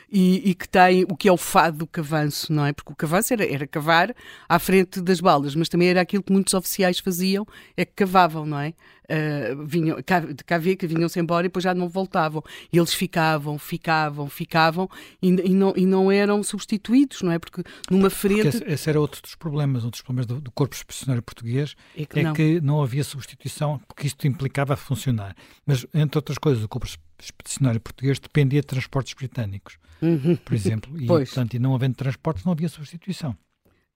e, e, que tem o que é o fado do cavanço, não é? Porque o cavanço era, era cavar à frente das balas, mas também era aquilo que muitos oficiais faziam, é que cavavam, não é? uh, vinham, de cá ver que vinham-se embora e depois já não voltavam. E eles ficavam, ficavam, ficavam e, e, não, e não eram substituídos, não é? Porque numa frente. Porque esse, esse era outro dos problemas, um dos problemas do, do corpo expedicionário português, é, que, é não. que não havia substituição, porque isto implicava funcionar. Mas, entre outras coisas, o corpo expedicionário português dependia de transportes britânicos, uhum. por exemplo. E, portanto, e não havendo transportes, não havia substituição.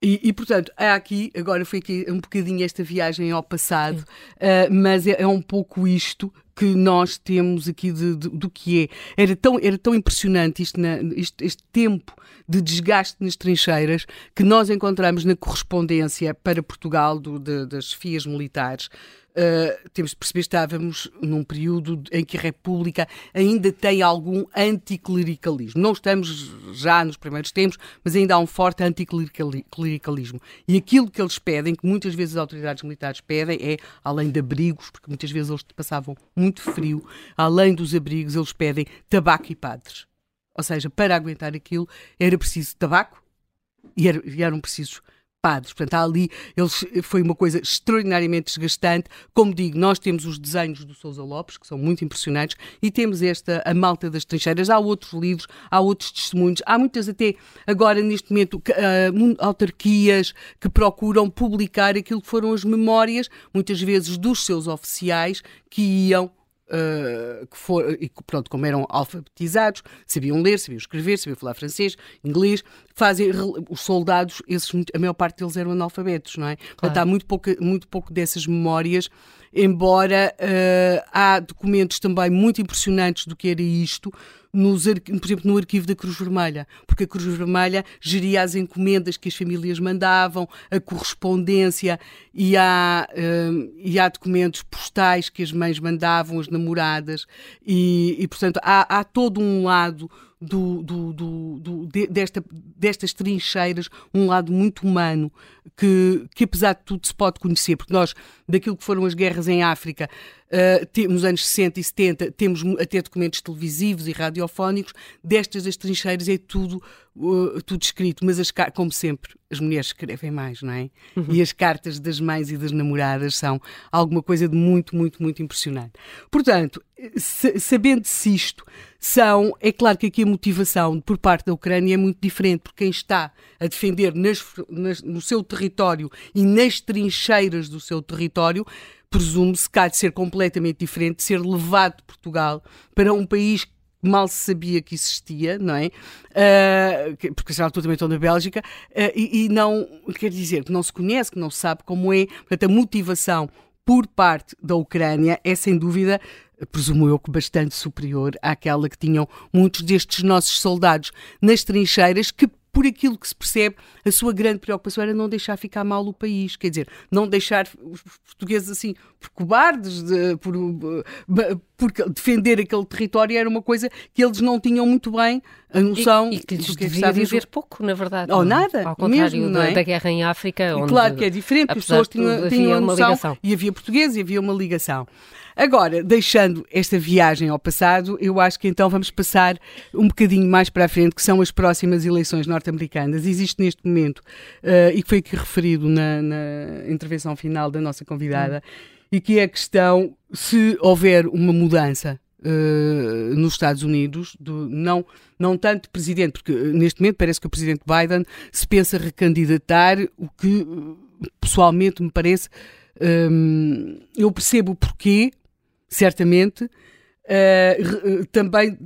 E, e, portanto, há aqui, agora foi aqui um bocadinho esta viagem ao passado, uh, mas é, é, um pouco isto que nós temos aqui de, de, do que é. Era tão, era tão impressionante isto, na, isto, este tempo de desgaste nas trincheiras que nós encontramos na correspondência para Portugal do, de, das FIAs militares Uh, temos de perceber que estávamos num período em que a República ainda tem algum anticlericalismo. Não estamos já nos primeiros tempos, mas ainda há um forte anticlericalismo. E aquilo que eles pedem, que muitas vezes as autoridades militares pedem, é, além de abrigos, porque muitas vezes eles passavam muito frio, além dos abrigos, eles pedem tabaco e padres. Ou seja, para aguentar aquilo era preciso tabaco e, era, eram precisos padres. Portanto, ali eles, foi uma coisa extraordinariamente desgastante. Como digo, nós temos os desenhos do Sousa Lopes, que são muito impressionantes, e temos esta, a Malta das Trincheiras. Há outros livros, há outros testemunhos, há muitas até agora, neste momento, uh, autarquias que procuram publicar aquilo que foram as memórias, muitas vezes dos seus oficiais, que iam Uh, que for, e pronto, como eram alfabetizados, sabiam ler, sabiam escrever, sabiam falar francês, inglês, fazem os soldados, esses, a maior parte deles eram analfabetos, não é? Claro. Portanto, há muito pouco, muito pouco dessas memórias, embora uh, há documentos também muito impressionantes do que era isto, nos, por exemplo, no arquivo da Cruz Vermelha, porque a Cruz Vermelha geria as encomendas que as famílias mandavam, a correspondência e há, um, e há documentos postais que as mães mandavam, as namoradas, e, e portanto há, há todo um lado do, do, do, do de, desta, destas trincheiras um lado muito humano que, que, apesar de tudo, se pode conhecer, porque nós, daquilo que foram as guerras em África, uh, nos anos 60 e 70, temos até documentos televisivos e radiofónicos, destas das trincheiras é tudo, uh, tudo escrito, mas as, como sempre, as mulheres escrevem mais, não é? Uhum. E as cartas das mães e das namoradas são alguma coisa de muito, muito, muito impressionante. Portanto, sabendo-se isto, são, é claro que aqui a motivação por parte da Ucrânia é muito diferente, porque quem está a defender nas, nas, no seu território e nas trincheiras do seu território, presume-se que há de ser completamente diferente, de ser levado de Portugal para um país mal se sabia que existia, não é? Uh, porque já altura também estão na Bélgica, uh, e, e, não, quer dizer, que não se conhece, que não se sabe como é. Portanto, a motivação por parte da Ucrânia é sem dúvida presumo eu que bastante superior àquela que tinham muitos destes nossos soldados nas trincheiras, que por aquilo que se percebe, a sua grande preocupação era não deixar ficar mal o país, quer dizer, não deixar os portugueses assim por cobardes, de, por, por, defender aquele território era uma coisa que eles não tinham muito bem a noção e, e que lhes do que é devia viver pouco, na verdade. Ou nada, ao contrário mesmo, da, é? da, guerra em África. Onde, claro que é diferente, as pessoas tinham, tinham a noção ligação. e havia português e havia uma ligação. Agora, deixando esta viagem ao passado, eu acho que então vamos passar um bocadinho mais para a frente, que são as próximas eleições norte-americanas. Existe neste momento, uh, e que foi aqui referido na, na, intervenção final da nossa convidada, hum. e que é a questão se houver uma mudança Uh, nos Estados Unidos, do, não, não tanto presidente, porque uh, neste momento parece que o presidente Biden se pensa recandidatar, o que pessoalmente me parece. Um, eu percebo o porquê, certamente. Uh, também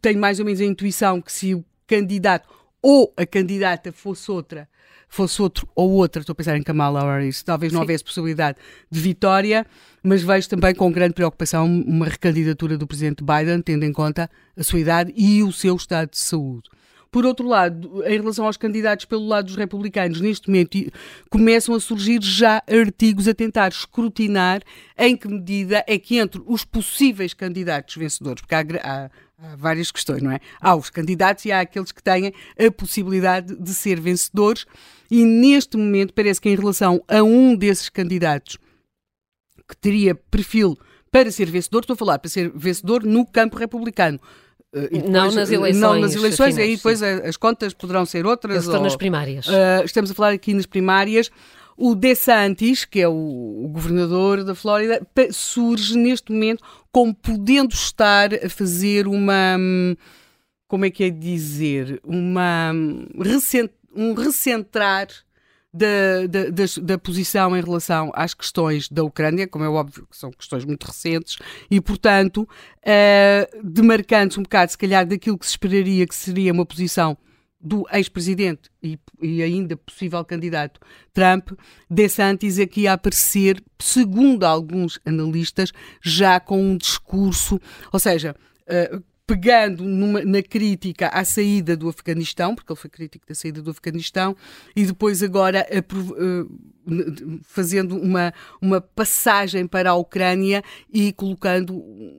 tenho mais ou menos a intuição que se o candidato ou a candidata fosse outra, fosse outro ou outra, estou a pensar em Kamala Harris, talvez não Sim. houvesse possibilidade de vitória, mas vejo também com grande preocupação uma recandidatura do presidente Biden, tendo em conta a sua idade e o seu estado de saúde. Por outro lado, em relação aos candidatos pelo lado dos republicanos, neste momento começam a surgir já artigos a tentar escrutinar em que medida é que entre os possíveis candidatos vencedores, porque há, há há várias questões, não é? Há os candidatos e há aqueles que têm a possibilidade de ser vencedores, e neste momento parece que em relação a um desses candidatos que teria perfil para ser vencedor, estou a falar para ser vencedor no campo republicano. Eh, depois, não nas eleições. Não nas eleições, finais, aí depois sim. as contas poderão ser outras. Estão ou, nas primárias. Uh, estamos a falar aqui nas primárias, o DeSantis, que é o, o governador da Flórida, surge neste momento como podendo estar a fazer uma. Hum, como é que é dizer? Uma, hum, um recentrar da, da, da, da, posição em relação às questões da Ucrânia, como é óbvio que são questões muito recentes, e, portanto, uh, demarcando-se um bocado, se calhar, daquilo que se esperaria que seria uma posição do ex-presidente e, e, ainda possível candidato Trump, DeSantis aqui a aparecer, segundo alguns analistas, já com um discurso, ou seja, uh, pegando numa, na crítica à saída do Afeganistão, porque ele foi crítico da saída do Afeganistão, e depois agora uh, fazendo uma, uma passagem para a Ucrânia e colocando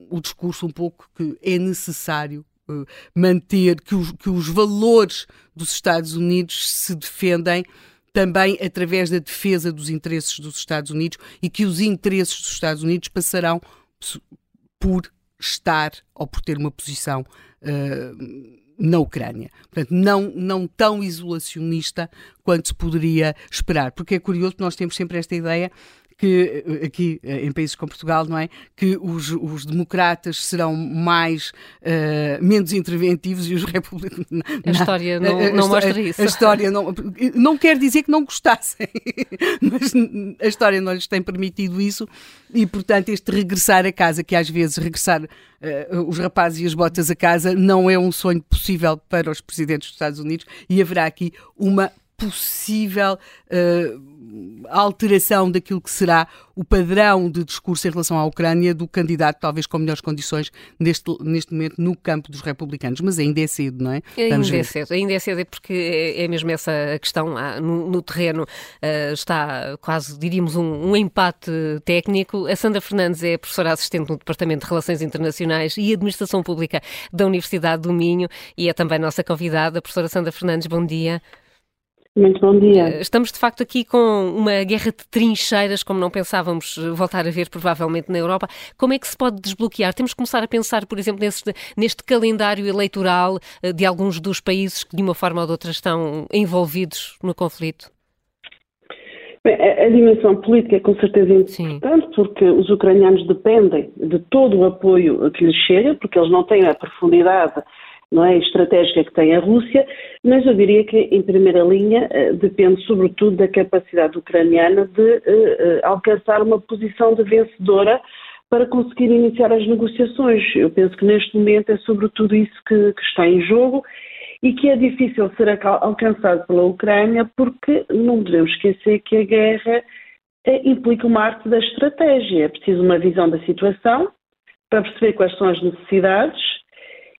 o discurso um pouco que é necessário uh, manter, que os, que os valores dos Estados Unidos se defendem também através da defesa dos interesses dos Estados Unidos e que os interesses dos Estados Unidos passarão por estar ou por ter uma posição uh, na Ucrânia. Portanto, não, não tão isolacionista quanto se poderia esperar. Porque é curioso, nós temos sempre esta ideia que eh, aqui eh, em países como Portugal, não é? Que os, os democratas serão mais uh, menos interventivos e os republicanos. A história não, a, a, não mostra isso. A história não, não quer dizer que não gostassem, mas a história não lhes tem permitido isso e, portanto, este regressar a casa, que às vezes regressar uh, os rapazes e as botas a casa não é um sonho possível para os presidentes dos Estados Unidos e haverá aqui uma possível uh, alteração daquilo que será o padrão de discurso em relação à Ucrânia do candidato, talvez com melhores condições neste, neste momento no campo dos republicanos. Mas ainda é cedo, não é? Ainda é cedo, ainda é cedo, é porque é, é mesmo essa a questão. Ah, no, no, terreno uh, está quase, diríamos, um, um, empate técnico. A Sandra Fernandes é professora assistente no Departamento de Relações Internacionais e Administração Pública da Universidade do Minho e é também nossa convidada. Professora Sandra Fernandes, bom dia. Muito bom dia. Eh, estamos de facto aqui com uma guerra de trincheiras, como não pensávamos voltar a ver provavelmente na Europa. Como é que se pode desbloquear? Temos que começar a pensar, por exemplo, neste, neste calendário eleitoral eh, de alguns dos países que de uma forma ou de outra estão envolvidos no conflito? A, a dimensão política é com certeza importante, Sim. porque os ucranianos dependem de todo o apoio que lhes chega, porque eles não têm a profundidade não é, estratégica que tem a Rússia, mas eu diria que, em primeira linha, eh, depende sobretudo da capacidade ucraniana de uh, uh, alcançar uma posição de vencedora para conseguir iniciar as negociações. Eu penso que neste momento é sobretudo isso que, que está em jogo e que é difícil ser alcançado pela Ucrânia porque não devemos esquecer que a guerra implica uma arte da estratégia. É preciso uma visão da situação para perceber quais são as necessidades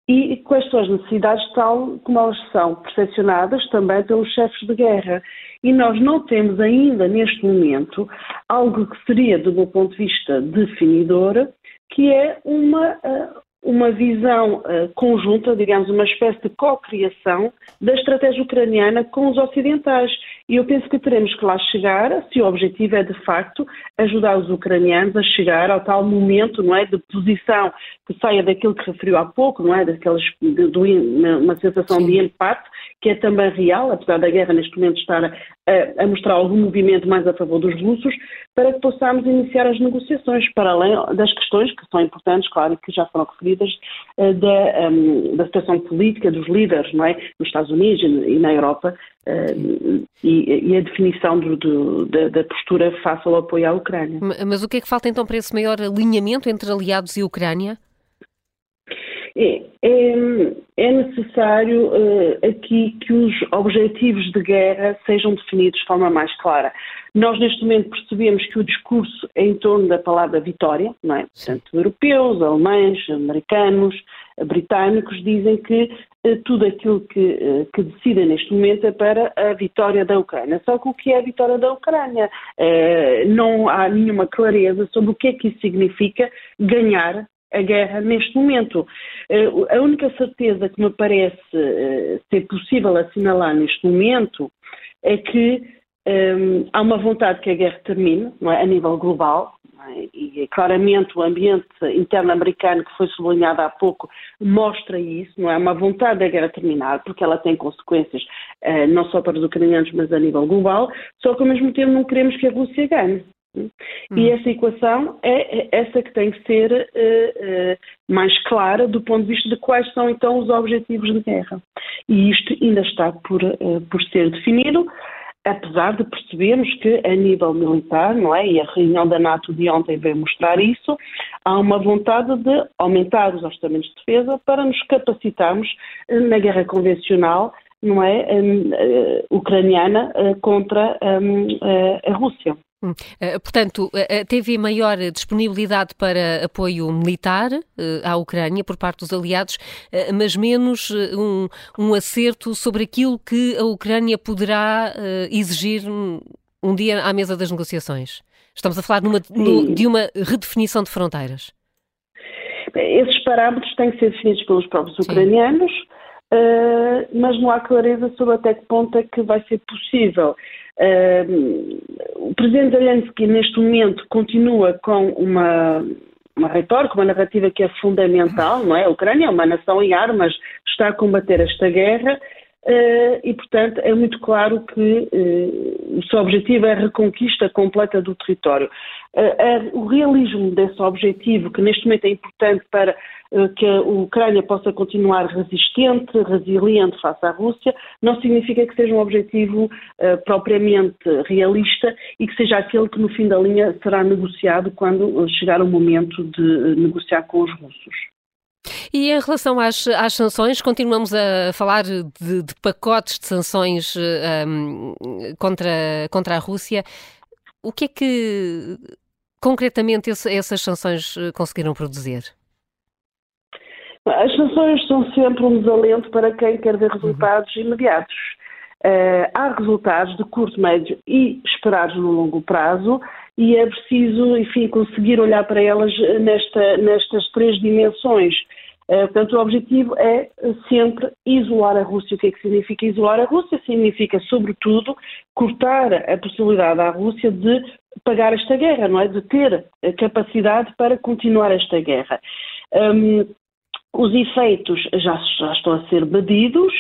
e quais são as necessidades tal como elas são percepcionadas também pelos chefes de guerra. E nós não temos ainda, neste momento, algo que seria, do meu ponto de vista, definidor, que é uma, eh, uma visão uh, conjunta, digamos, uma espécie de co-criação da estratégia ucraniana com os ocidentais. E eu penso que teremos que lá chegar, se o objetivo é de facto ajudar os ucranianos a chegar ao tal momento, não é, de posição que saia daquilo que referiu há pouco, não é, daquelas, de, de uma sensação Sim. de empate, que é também real, apesar da guerra neste momento estar a, a, mostrar algum movimento mais a favor dos russos, para que possamos iniciar as negociações, para além das questões que são importantes, claro, que já foram referidas, uh, da, um, da situação política dos líderes, não é, nos Estados Unidos e na Europa, uh, e, e, a definição do, do, da, da, postura face ao apoio à Ucrânia. Mas o que é que falta então para esse maior alinhamento entre aliados e Ucrânia? É, é, é necessário uh, aqui que os objetivos de guerra sejam definidos de forma mais clara. Nós, neste momento, percebemos que o discurso é em torno da palavra vitória, não é? Portanto, europeus, alemães, americanos, britânicos dizem que uh, tudo aquilo que, uh, que decidem neste momento é para a vitória da Ucrânia. Só que o que é a vitória da Ucrânia? não há nenhuma clareza sobre o que é que isso significa ganhar a guerra neste momento. Eh, a única certeza que me parece eh, ser possível assinalar neste momento é que um, há uma vontade que a guerra termine, não é? a nível global, é? e claramente o ambiente interno americano, que foi sublinhado há pouco, mostra isso, não é? Uma vontade da guerra terminar, porque ela tem consequências uh, não só para os ucranianos, mas a nível global, só que ao mesmo tempo não queremos que a Rússia ganhe. Hum. E essa equação é, é essa que tem que ser uh, uh, mais clara do ponto de vista de quais são então os objetivos de guerra. E isto ainda está por, uh, por ser definido apesar de percebermos que a nível militar, não é, e a reunião da NATO de ontem veio mostrar isso, há uma vontade de aumentar os orçamentos de defesa para nos capacitarmos eh, na guerra convencional, não é, uh, ucraniana uh, contra a Rússia. Hum. Eh, portanto, teve maior disponibilidade para apoio militar eh, à Ucrânia por parte dos aliados, eh, mas menos um, um acerto sobre aquilo que a Ucrânia poderá exigir um dia à mesa das negociações. Estamos a falar numa, no, de uma redefinição de fronteiras. Esses parâmetros têm que ser definidos pelos próprios Sim. ucranianos, mas não há clareza sobre até que ponto é que vai ser possível Uh, o presidente Zelensky, neste momento, continua com uma, uma retórica, uma narrativa que é fundamental, não é? A Ucrânia é uma nação em armas, está a combater esta guerra uh, e, portanto, é muito claro que uh, o seu objetivo é a reconquista completa do território. Uh, o realismo desse objetivo, que neste momento é importante para que a Ucrânia possa continuar resistente, resiliente face à Rússia, não significa que seja um objetivo uh, propriamente realista e que seja aquele que no fim da linha será negociado quando chegar o momento de negociar com os russos. E em relação às, às sanções, continuamos a falar de, de pacotes de sanções um, contra, contra a Rússia. O que é que concretamente essas sanções eh, conseguiram produzir? As sanções são sempre um desalento para quem quer ver resultados uhum. imediatos. Uh, há resultados de curto, médio e esperados no longo prazo e é preciso, enfim, conseguir olhar para elas nesta, nestas três dimensões. Uh, portanto, o objetivo é sempre isolar a Rússia. O que é que significa isolar a Rússia? Significa, sobretudo, cortar a possibilidade à Rússia de pagar esta guerra, não é? De ter a capacidade para continuar esta guerra. Um, os efeitos já, já estão a ser medidos,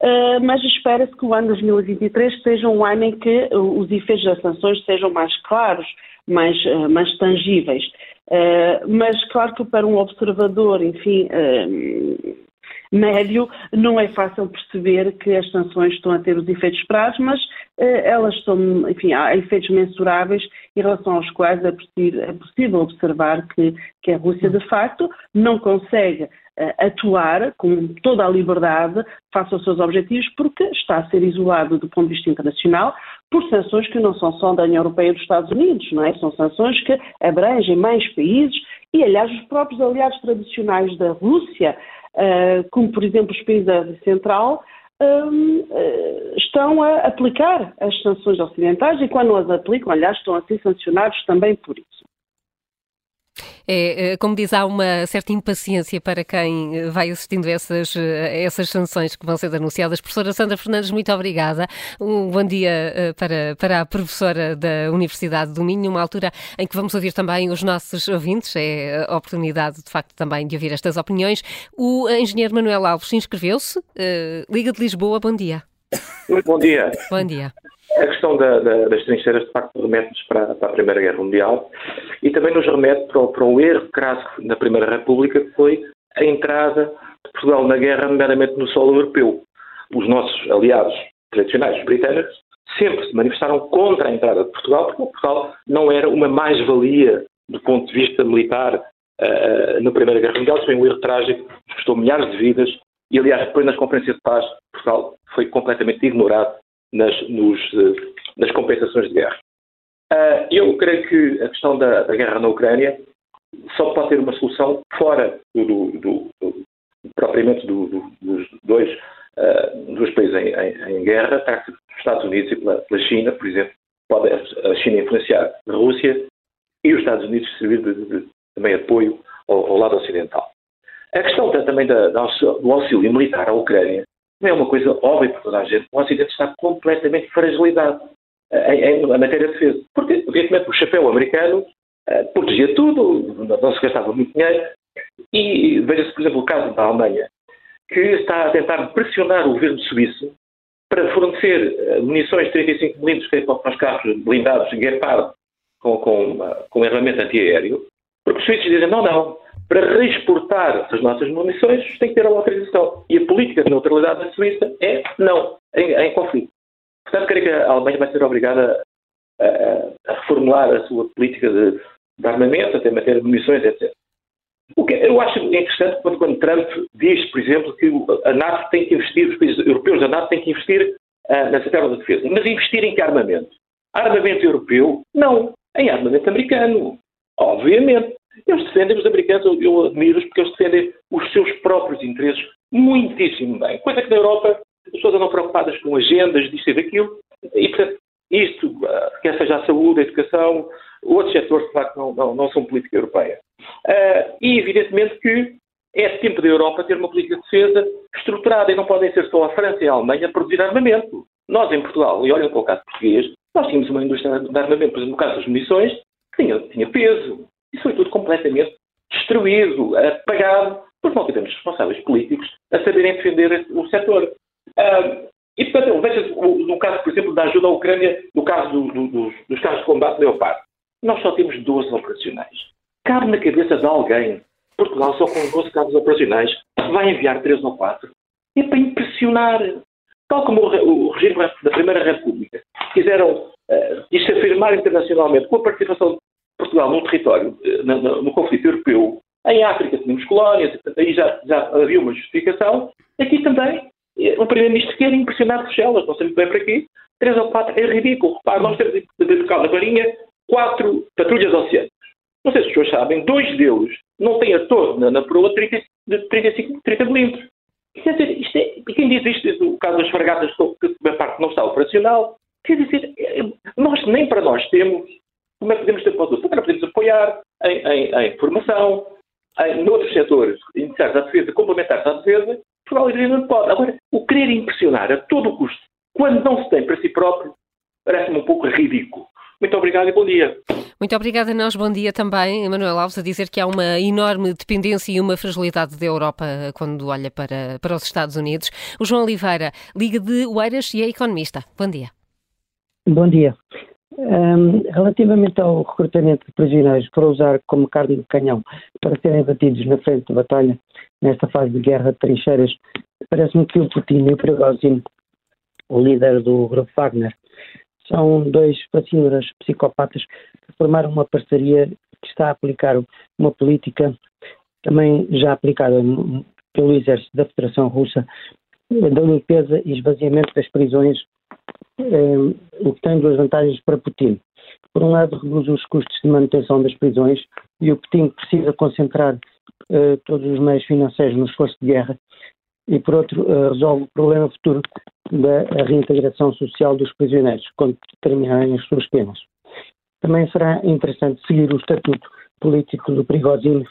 uh, mas espera-se que o ano 2023 seja um ano em que os efeitos das sanções sejam mais claros, mais, uh, mais tangíveis. Uh, mas claro que para um observador, enfim, médio, não é fácil perceber que as sanções estão a ter os efeitos esperados, mas elas são, enfim, há efeitos mensuráveis em relação aos quais é possível, é possível observar que, que a Rússia, de facto, não consegue atuar com toda a liberdade face aos seus objetivos, porque está a ser isolado do ponto de vista internacional por sanções que não são só da União Europeia e dos Estados Unidos, não é? São sanções que abrangem mais países e, aliás, os próprios aliados tradicionais da Rússia, uh, como por exemplo os países da Ásia Central, um, uh, estão a aplicar as sanções ocidentais e quando as aplicam, aliás, estão a ser sancionados também por isso. É, é, como diz, há uma certa impaciência para quem vai assistindo a essas, a essas sanções que vão ser anunciadas. Professora Sandra Fernandes, muito obrigada. Um bom dia eh, para, para a professora da Universidade do Minho, numa altura em que vamos ouvir também os nossos ouvintes. É a oportunidade, de facto, também de ouvir estas opiniões. O engenheiro Manuel Alves inscreveu-se. Liga de Lisboa, bom dia. Muito bom dia. Bom dia. A questão da, da, das trincheiras, de facto, remete-nos para, para, a Primeira Guerra Mundial e também nos remete para, para um erro crasso na Primeira República, que foi a entrada de Portugal na guerra, nomeadamente no solo europeu. Os nossos aliados tradicionais, os britânicos, sempre se manifestaram contra a entrada de Portugal, porque Portugal não era uma mais-valia do ponto de vista militar uh, na Primeira Guerra Mundial. Foi um erro trágico, custou milhares de vidas e, aliás, depois nas conferências de paz, Portugal foi completamente ignorado nas, nos, eh, nas compensações de guerra. Uh, eu creio que a questão da, da, guerra na Ucrânia só pode ter uma solução fora do, do, do, do propriamente dos dois, uh, dos países em, em, em guerra, tá? os Estados Unidos e pela, pela, China, por exemplo, pode a China influenciar a Rússia e os Estados Unidos servir de, de, de também apoio ao, ao, lado ocidental. A questão também da, da, do auxílio militar à Ucrânia não é uma coisa óbvia para toda a gente. O Ocidente está completamente fragilizado. em, em, matéria de defesa. Porque, evidentemente, o chapéu americano uh, protegia tudo, não se gastava muito dinheiro, e veja-se, por exemplo, o caso da Alemanha, que está a tentar pressionar o governo suíço para fornecer uh, munições de 35mm para os carros blindados Gepard com, com, com armamento antiaéreo, porque os suíços dizem, não, não, para reexportar as nossas munições tem que ter a autorização. E a política de neutralidade da Suíça é não, em, em conflito. Portanto, creio que a Alemanha vai ser obrigada a, a, reformular a sua política de, de armamento, até de munições, etc. O que eu acho interessante quando, quando Trump diz, por exemplo, que a NATO tem que investir, os países europeus da NATO têm que investir uh, nessa terra da defesa. Mas investir em que armamento? Armamento europeu? Não. Em armamento americano. Obviamente. Eles defendem, os americanos, eu, eu admiro-os porque eles defendem os seus próprios interesses muitíssimo bem. Coisa que na Europa as pessoas andam preocupadas com agendas, disto e daquilo, e portanto, isto, ah, quer seja a saúde, a educação, outros setores, de facto, não, não, não são política europeia. Uh, e, evidentemente, que é tempo da Europa ter uma política de defesa estruturada e não podem ser só a França e a Alemanha a produzir armamento. Nós, em Portugal, e olhem para o caso português, nós tínhamos uma indústria de armamento, por exemplo, no caso das munições, que tinha, tinha peso. Foi tudo completamente destruído, apagado, porque não tivemos responsáveis políticos a saberem defender o setor. E, portanto, veja no caso, por exemplo, da ajuda à Ucrânia, no caso do, do, dos, dos carros de combate Leopard, nós só temos 12 operacionais. Cabe na cabeça de alguém, Portugal só com 12 carros operacionais, vai enviar 3 ou 4. É para impressionar. Tal como o, o regime da Primeira República quiseram uh, afirmar internacionalmente com a participação Portugal no território, uh, no, no, conflito europeu, em África tínhamos colónias, aí já, já havia uma justificação. Aqui também o Primeiro-Ministro quer impressionar Bruxelas, não sei muito bem para quê. Três ou quatro é ridículo. Repare, nós temos dedicado na Marinha quatro patrulhas oceânicas. Não sei se as pessoas sabem, dois deles não têm a torre na, na proa de 30, de 35, 30 milímetros. Quer dizer, isto é, quem diz isto, o caso das fragatas, que a parte não está operacional, quer dizer, é, nós nem para nós temos, como é que podemos ter para os outros? Agora podemos apoiar em, em, em formação, em outros setores iniciais da defesa, complementares à defesa, Portugal não pode. Agora, o querer impressionar a todo o custo, quando não se tem para si próprio, parece-me um pouco ridículo. Muito obrigado e bom dia. Muito obrigada a nós, bom dia também. Emanuel Alves a dizer que há uma enorme dependência e uma fragilidade da Europa quando olha para, para os Estados Unidos. O João Oliveira, Liga de Oeiras e é economista. Bom dia. Bom dia. Um, relativamente ao recrutamento de prisioneiros para usar como carne de canhão para serem batidos na frente de batalha nesta fase de guerra de trincheiras, parece-me que o Putin e o Prigozhin, o líder do grupo Wagner, são dois fascínoras psicopatas que formaram uma parceria que está a aplicar uma política também já aplicada pelo exército da Federação Russa da limpeza e esvaziamento das prisões o que tem duas vantagens para Putin. Por um lado, reduz os custos de manutenção das prisões e o Putin precisa concentrar eh, todos os meios financeiros no esforço de guerra e, por outro, eh, resolve o problema futuro da reintegração social dos prisioneiros quando terminarem as suas penas. Também será interessante seguir o estatuto político do Prigozhin,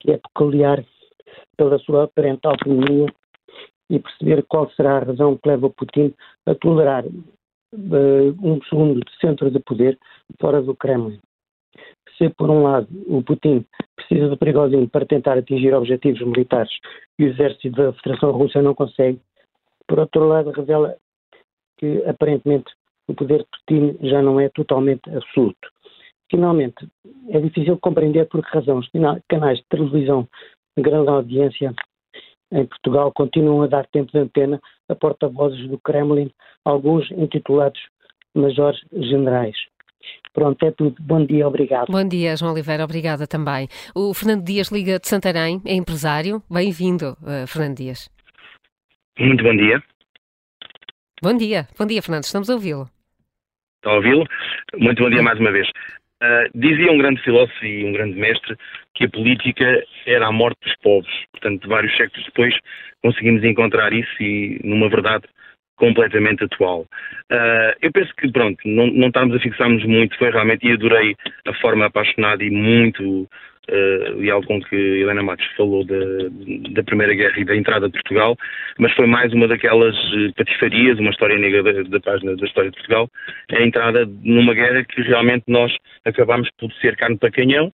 que é peculiar pela sua aparente autonomia e perceber qual será a razão que leva Putin a tolerar uh, um segundo centro de poder fora do Kremlin. Se, por um lado, o Putin precisa de Prigozhin para tentar atingir objetivos militares e o exército da Federação Russa não consegue, por outro lado, revela que, aparentemente, o poder de Putin já não é totalmente absoluto. Finalmente, é difícil compreender por que razão os canais de televisão de grande audiência em Portugal continuam a dar tempo de antena a porta-vozes do Kremlin, alguns intitulados majores generais. Pronto, é tudo. Bom dia, obrigado. Bom dia, João Oliveira, obrigada também. O Fernando Dias liga de Santarém, é empresário. Bem-vindo, uh, Fernando Dias. Muito bom dia. Bom dia, bom dia, Fernando, estamos a ouvi-lo. Está a ouvi-lo? Muito bom dia mais uma vez. Uh, dizia um grande filósofo e um grande mestre que a política era a morte dos povos. Portanto, vários séculos depois conseguimos encontrar isso e numa verdade completamente atual. Uh, eu penso que, pronto, não, não estamos a fixar-nos muito, foi realmente, e adorei a forma apaixonada e muito uh, e algo com que Helena Matos falou da, da Primeira Guerra e da entrada de Portugal, mas foi mais uma daquelas uh, patifarias, uma história negra da, da, página da história de Portugal, a entrada numa guerra que realmente nós acabámos por ser carne para canhão,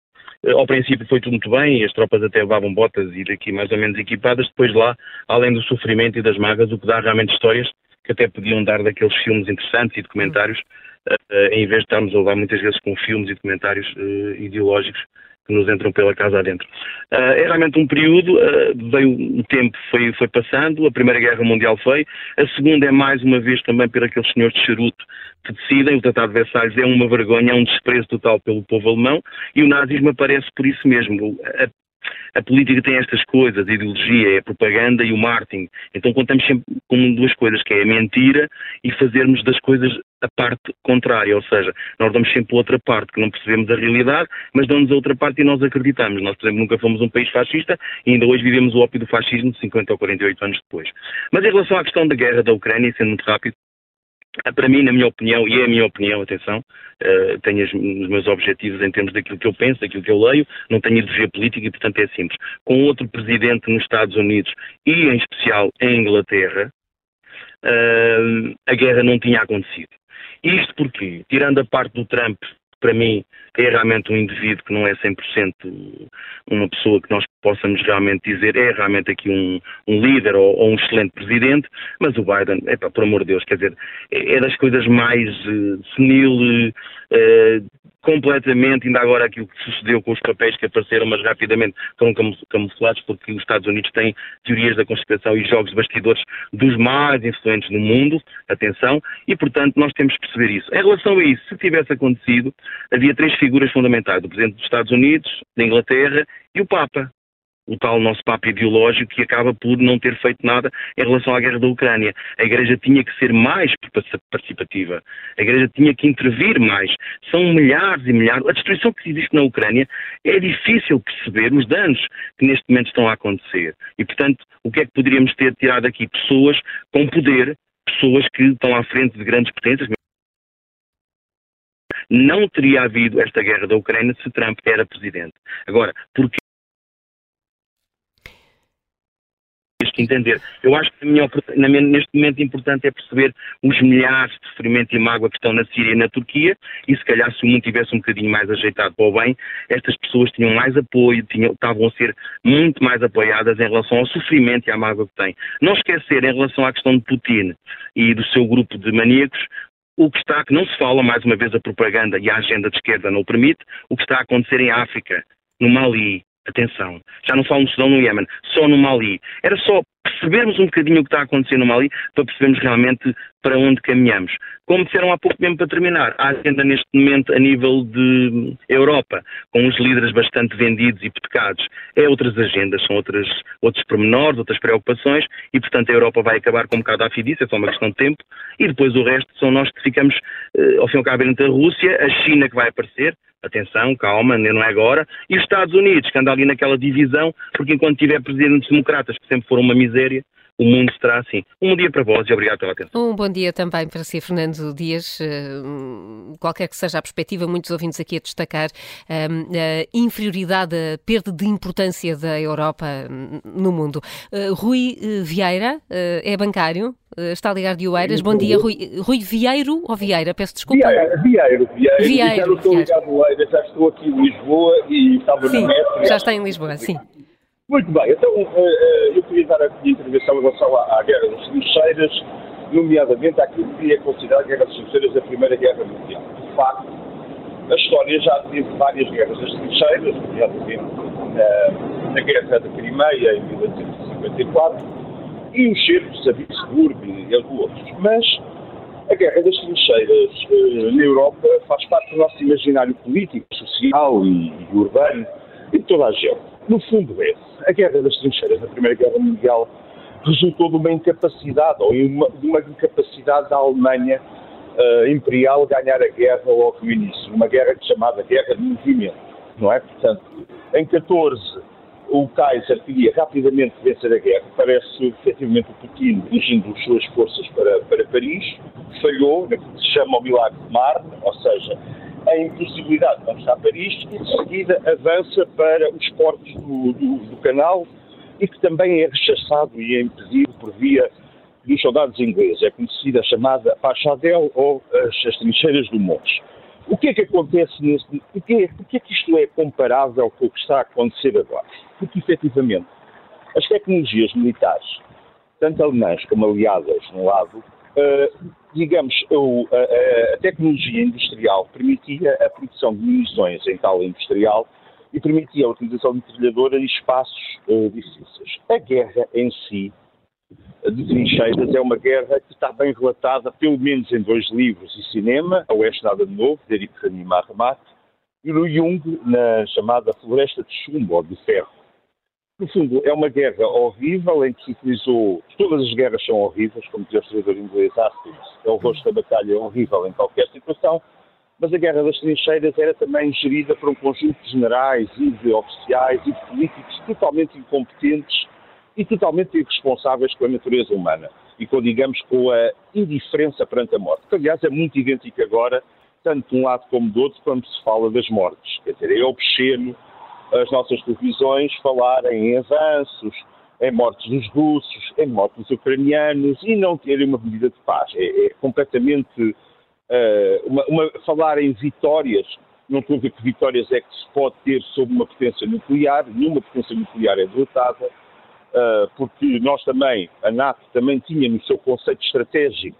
uh, ao princípio foi tudo muito bem, as tropas até levavam botas e daqui mais ou menos equipadas, depois lá, além do sofrimento e das magas, o que dá realmente histórias que até podiam dar daqueles filmes interessantes e documentários, em vez de estarmos a levar muitas vezes com filmes e documentários ideológicos que nos entram pela casa adentro. Uh, é realmente um período, uh, veio o tempo foi, foi passando, a Primeira Guerra Mundial foi, a Segunda é mais uma vez também por aqueles senhores de charuto que decidem, o Tratado de Versalhes é uma vergonha, é um desprezo total pelo povo alemão e o nazismo aparece por isso mesmo. A, a política tem estas coisas, a ideologia, é a propaganda e o marketing. Então contamos sempre com duas coisas, que é a mentira e fazermos das coisas a parte contrária, ou seja, nós damos sempre outra parte, que não percebemos a realidade, mas damos a outra parte e nós acreditamos. Nós, por exemplo, nunca fomos um país fascista e ainda hoje vivemos o ópio do fascismo 50 ou 48 anos depois. Mas em relação à questão da guerra da Ucrânia, sendo muito rápido, para mim, na minha opinião, e é a minha opinião, atenção, uh, tenho os meus objetivos em termos daquilo que eu penso, daquilo que eu leio, não tenho ideologia política e, portanto, é simples. Com outro presidente nos Estados Unidos e, em especial, em Inglaterra, uh, a guerra não tinha acontecido. Isto porque, tirando a parte do Trump, para mim é realmente um indivíduo que não é 100% uma pessoa que nós possamos realmente dizer é realmente aqui um, um líder ou, ou, um excelente presidente, mas o Biden, é por amor de Deus, quer dizer, é, é das coisas mais uh, senil, uh, completamente, ainda agora aquilo que sucedeu com os papéis que apareceram, mas rapidamente foram camuflados porque os Estados Unidos têm teorias da conspiração e jogos de bastidores dos mais influentes no mundo, atenção, e portanto nós temos que perceber isso. Em relação a isso, se tivesse acontecido, havia três figuras fundamentais, o Presidente dos Estados Unidos, da Inglaterra e o Papa o tal nosso papo ideológico que acaba por não ter feito nada em relação à guerra da Ucrânia. A Igreja tinha que ser mais participativa. A Igreja tinha que intervir mais. São milhares e milhares. A destruição que existe na Ucrânia é difícil perceber os danos que neste momento estão a acontecer. E, portanto, o que é que poderíamos ter tirado aqui? Pessoas com poder, pessoas que estão à frente de grandes potências, não teria havido esta guerra da Ucrânia se Trump era presidente. Agora, porque que entender. Eu acho que minha, neste momento importante é perceber os milhares de sofrimento e mágoa que estão na Síria e na Turquia e se calhar se o mundo tivesse um bocadinho mais ajeitado para o bem, estas pessoas tinham mais apoio, tinham, estavam a ser muito mais apoiadas em relação ao sofrimento e à mágoa que têm. Não esquecer, em relação à questão de Putin e do seu grupo de maníacos, o que está, que não se fala, mais uma vez a propaganda e a agenda de esquerda não o permite, o que está a acontecer em África, no Mali, Atenção, já não falo no Sudão, no Iémen, só no Mali. Era só percebermos um bocadinho o que está a acontecer no Mali para percebermos realmente para onde caminhamos. Como disseram há pouco mesmo para terminar, a agenda neste momento a nível de Europa, com os líderes bastante vendidos e hipotecados, é outras agendas, são outras, outros pormenores, outras preocupações e, portanto, a Europa vai acabar com bocado a disse, é só uma questão de tempo e depois o resto são nós que ficamos, eh, ao fim e ao cabo, entre a Rússia, a China que vai aparecer, atenção, calma, não é agora, e os Estados Unidos, que anda ali naquela divisão, porque enquanto tiver presidentes democratas, que sempre foram uma miséria, o mundo estará assim. Um bom dia para vós e obrigado pela atenção. Um bom dia também para si, Fernando Dias. Eh, qualquer que seja a perspectiva, muitos ouvintes aqui a destacar eh, a inferioridade, a perda de importância da Europa hum, no mundo. Eh, Rui Vieira é bancário, está a ligar de Oeiras. Bom dia, Rui, Rui Vieiro ou Vieira? Peço desculpa. Vieiro, Vieiro. Vieiro. Vieiro já não estou ligado de Oeiras, já estou aqui em Lisboa e estava sim, no metro. Já está em Lisboa, sim. Muito bem, então eh, eh, eu queria dar a minha intervenção em relação à, à Guerra das Trincheiras, nomeadamente àquilo que é considerado a Guerra das Trincheiras da Primeira Guerra Mundial. De facto, a história já teve várias guerras das trincheiras, nomeadamente na, Guerra da Crimeia em 1854 e os cercos de Savitsburg e outros. Mas a Guerra das Trincheiras eh, na Europa faz parte do nosso imaginário político, social e, e urbano e de toda a gente. No fundo, é a guerra das trincheiras da Primeira Guerra Mundial resultou de uma incapacidade, ou de uma incapacidade da Alemanha uh, imperial ganhar a guerra logo no início, uma guerra chamada Guerra de Movimento, não é? Portanto, em 14 o Kaiser queria rapidamente vencer a guerra, parece efetivamente o Putin dirigindo as suas forças para, para Paris, falhou naquilo que se chama o milagre de Marne, ou seja, a impossibilidade de avançar Paris e de seguida avança para os portos do, do, do canal e que também é rechaçado e é impedido por via dos soldados ingleses. É conhecida a chamada Pachadel ou as, as trincheiras do Monte. O que é que acontece nesse. Porquê, porquê é que isto é comparável com o que está a acontecer agora? Porque, efetivamente, as tecnologias militares, tanto alemãs como aliadas, no lado, uh, digamos, o, a, a, tecnologia industrial permitia a produção de munições em tal industrial e permitia a utilização de metralhadora em espaços uh, difíceis. A guerra em si de trincheiras é uma guerra que está bem relatada, pelo menos em dois livros e cinema, A Oeste Nada de Novo, de Eric Arramat, e no Jung, na chamada Floresta de Chumbo, ou de Ferro. No fundo, é uma guerra horrível em que se utilizou. Todas as guerras são horríveis, como diz o historiador inglês Atkins. É o rosto da batalha horrível em qualquer situação, mas a Guerra das Trincheiras era também gerida por um conjunto de generais e de oficiais e de políticos totalmente incompetentes e totalmente irresponsáveis com a natureza humana e com, digamos, com a indiferença perante a morte, que aliás é muito idêntica agora, tanto de um lado como do outro, quando se fala das mortes. Quer dizer, é obsceno as nossas televisões falarem em avanços, em mortes dos russos, em mortes dos ucranianos e não terem uma medida de paz. É, é completamente uh, uma, uma, falar em vitórias. Não estou a ver que vitórias é que se pode ter sobre uma potência nuclear, nenhuma potência nuclear é derrotada uh, porque nós também, a NATO também tinha no seu conceito estratégico,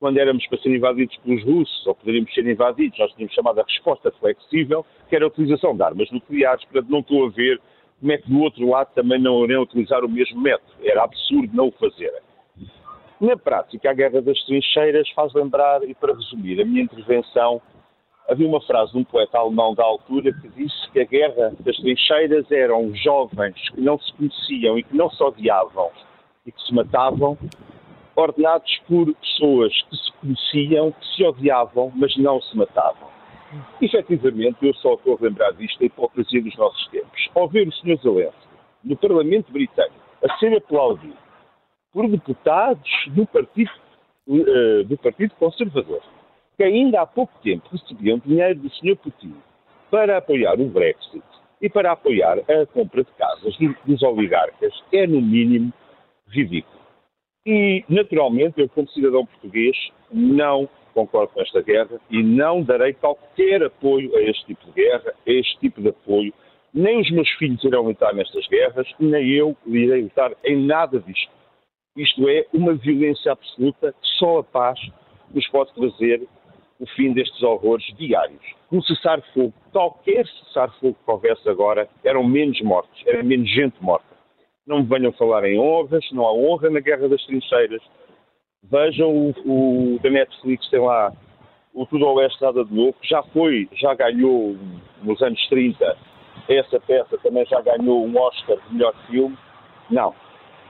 quando éramos para ser invadidos pelos russos, ou poderíamos ser invadidos, nós tínhamos chamado a resposta flexível, que era a utilização de armas nucleares, portanto não estou a ver como é que do outro lado também não iriam utilizar o mesmo método. Era absurdo não o fazerem. Na prática, a Guerra das Trincheiras faz lembrar, e para resumir a minha intervenção, Havia uma frase de um poeta alemão da altura que disse que a guerra das trincheiras eram jovens que não se conheciam e que não se odiavam e que se matavam, ordenados por pessoas que se conheciam, que se odiavam, mas não se matavam. Efetivamente, eu só estou a lembrar disto, da hipocrisia dos nossos tempos. Ao ver o Sr. Zelensky no Parlamento Britânico a ser aplaudido por deputados do Partido, uh, do partido Conservador, que ainda há pouco tempo recebiam dinheiro do Sr. Putin para apoiar o Brexit e para apoiar a compra de casas dos oligarcas é, no mínimo, ridículo. E, naturalmente, eu, como cidadão português, não concordo com esta guerra e não darei qualquer apoio a este tipo de guerra, a este tipo de apoio. Nem os meus filhos irão lutar nestas guerras, nem eu irei lutar em nada disto. Isto é uma violência absoluta só a paz nos pode trazer o fim destes horrores diários. Um cessar-fogo, qualquer cessar-fogo que houvesse agora, eram menos mortes, era menos gente morta. Não me venham falar em honras, não há honra na Guerra das Trincheiras. Vejam o, o da Netflix, tem lá o Tudo ao Oeste Nada de Novo, já foi, já ganhou nos anos 30, essa peça também já ganhou um Oscar de melhor filme. Não,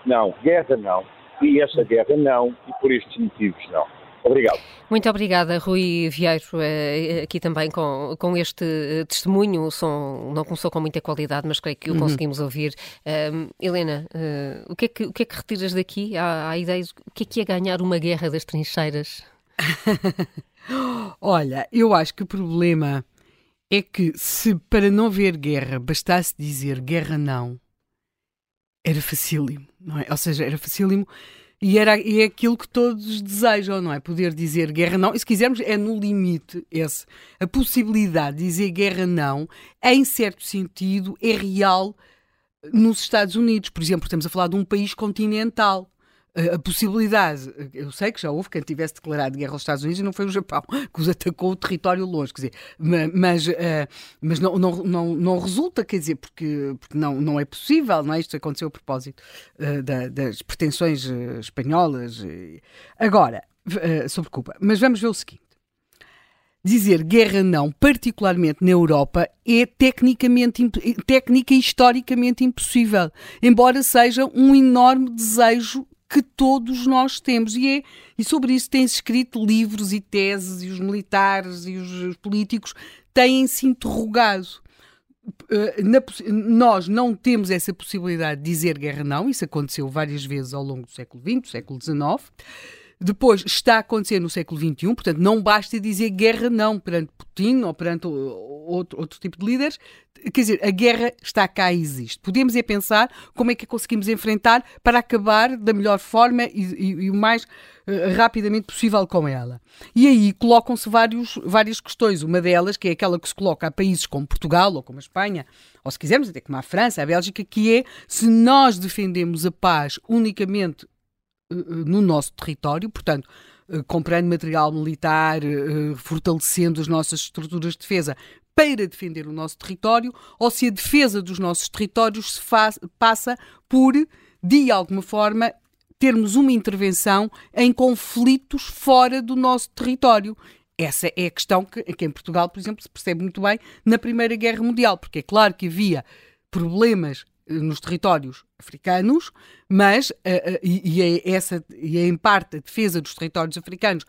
não, guerra não, e esta guerra não, e por estes motivos não. Obrigado. Muito obrigada, Rui Vieiro, eh, aqui também com, com este eh, testemunho. O som não começou com muita qualidade, mas creio que o uhum. conseguimos ouvir. Um, Helena, uh, o, que é que, o que é que retiras daqui? Há, há ideias? O que é que é ganhar uma guerra das trincheiras? Olha, eu acho que o problema é que se para não haver guerra bastasse dizer guerra não, era facílimo, não é? Ou seja, era facílimo e, era, e é aquilo que todos desejam, não é? Poder dizer guerra não. E se quisermos, é no limite esse. A possibilidade de dizer guerra não, em certo sentido, é real nos Estados Unidos. Por exemplo, estamos a falar de um país continental a possibilidade, eu sei que já houve quem tivesse declarado guerra aos Estados Unidos e não foi o Japão, que os atacou o território longe, quer dizer, mas, eh, mas não, não, não, não resulta, quer dizer, porque, porque não, não é possível, não é? Isto aconteceu a propósito eh, das pretensões eh, espanholas. Agora, sobre Cuba, mas vamos ver o seguinte. Dizer guerra não, particularmente na Europa, é tecnicamente, técnica e historicamente impossível, embora seja um enorme desejo que todos nós temos. E, é, e sobre isso têm-se escrito livros e teses, e os militares e os políticos têm-se interrogado. Uh, na, nós não temos essa possibilidade de dizer guerra não, isso aconteceu várias vezes ao longo do século XX, do século XIX. Depois está a acontecer no século XXI, portanto, não basta dizer guerra não perante Putin ou perante outro, outro tipo de líderes. Quer dizer, a guerra está cá e existe. Podemos é pensar como é que a conseguimos enfrentar para acabar da melhor forma e, e, e o mais uh, rapidamente possível com ela. E aí colocam-se várias questões. Uma delas, que é aquela que se coloca a países como Portugal ou como a Espanha, ou se quisermos até como a França, a Bélgica, que é se nós defendemos a paz unicamente no nosso território, portanto, eh, comprando material militar, eh, fortalecendo as nossas estruturas de defesa para defender o nosso território, ou se a defesa dos nossos territórios se faz, passa por, de alguma forma, termos uma intervenção em conflitos fora do nosso território. Essa é a questão que, que em Portugal, por exemplo, se percebe muito bem na Primeira Guerra Mundial, porque é claro que havia problemas nos territórios africanos, mas, uh, uh, e, é essa, e é em parte a defesa dos territórios africanos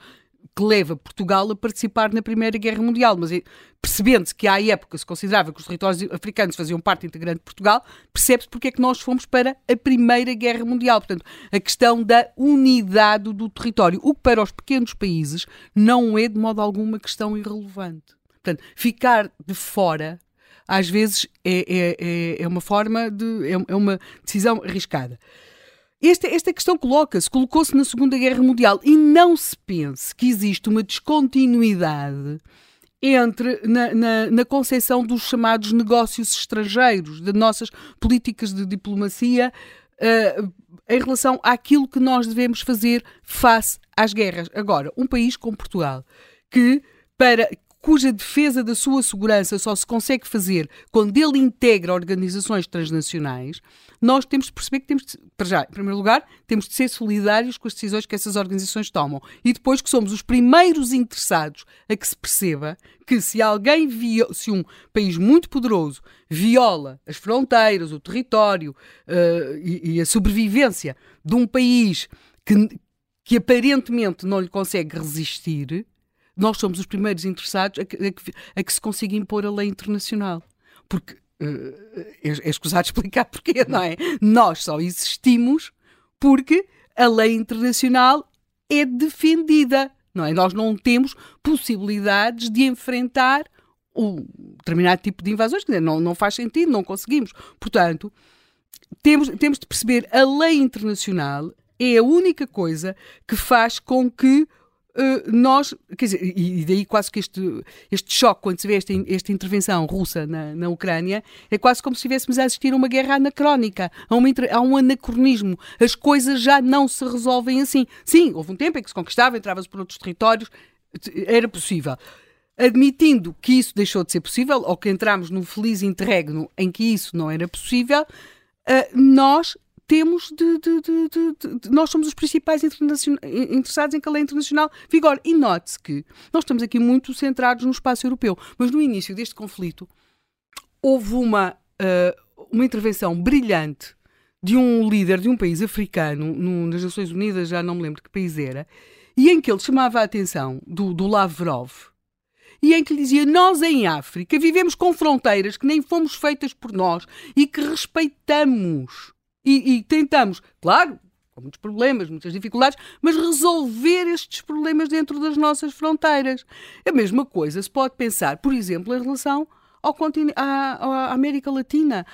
que leva Portugal a participar na Primeira Guerra Mundial, mas é, percebendo-se que à época se considerava que os territórios africanos faziam parte integrante de Portugal, percebe-se porque é que nós fomos para a Primeira Guerra Mundial. Portanto, a questão da unidade do território, o que para os pequenos países não é de modo algum uma questão irrelevante. Portanto, ficar de fora às vezes é, é, é, é uma forma de. É, é uma decisão arriscada. Esta, esta questão coloca-se, colocou-se na Segunda Guerra Mundial e não se pense que existe uma descontinuidade entre na, na, na concepção dos chamados negócios estrangeiros, de nossas políticas de diplomacia uh, em relação àquilo que nós devemos fazer face às guerras. Agora, um país como Portugal, que para cuja defesa da sua segurança só se consegue fazer quando ele integra organizações transnacionais, nós temos de perceber que temos de, para já, em primeiro lugar, temos de ser solidários com as decisões que essas organizações tomam. E depois que somos os primeiros interessados a que se perceba que se alguém viola, se um país muito poderoso viola as fronteiras, o território uh, e, e a sobrevivência de um país que, que aparentemente não lhe consegue resistir, nós somos os primeiros interessados a que, a que, a que se consiga impor a lei internacional. Porque uh, é, escusado explicar porquê, não é? Nós só existimos porque a lei internacional é defendida, não é? Nós não temos possibilidades de enfrentar um determinado tipo de invasões, dizer, não, não faz sentido, não conseguimos. Portanto, temos, temos de perceber a lei internacional é a única coisa que faz com que nós, quer dizer, e daí quase que este, este choque, quando se vê esta, esta intervenção russa na, na Ucrânia, é quase como se estivéssemos a assistir a uma guerra anacrónica, a, uma, a um anacronismo. As coisas já não se resolvem assim. Sim, houve um tempo em que se conquistava, entrava-se por outros territórios, era possível. Admitindo que isso deixou de ser possível, ou que entramos num feliz interregno em que isso não era possível, eh, nós temos de, de, de, de, Nós somos os principais interessados em que a lei internacional vigore. E note-se que nós estamos aqui muito centrados no espaço europeu, mas no início deste conflito houve uma, uh, uma intervenção brilhante de um líder de um país africano, no, nas Nações Unidas, já não me lembro que país era, e em que ele chamava a atenção do, do Lavrov, e em que lhe dizia: Nós em África vivemos com fronteiras que nem fomos feitas por nós e que respeitamos e, e tentamos, claro, com muitos problemas, muitas dificuldades, mas resolver estes problemas dentro das nossas fronteiras. A mesma coisa se pode pensar, por exemplo, em relação ao à, à, América Latina.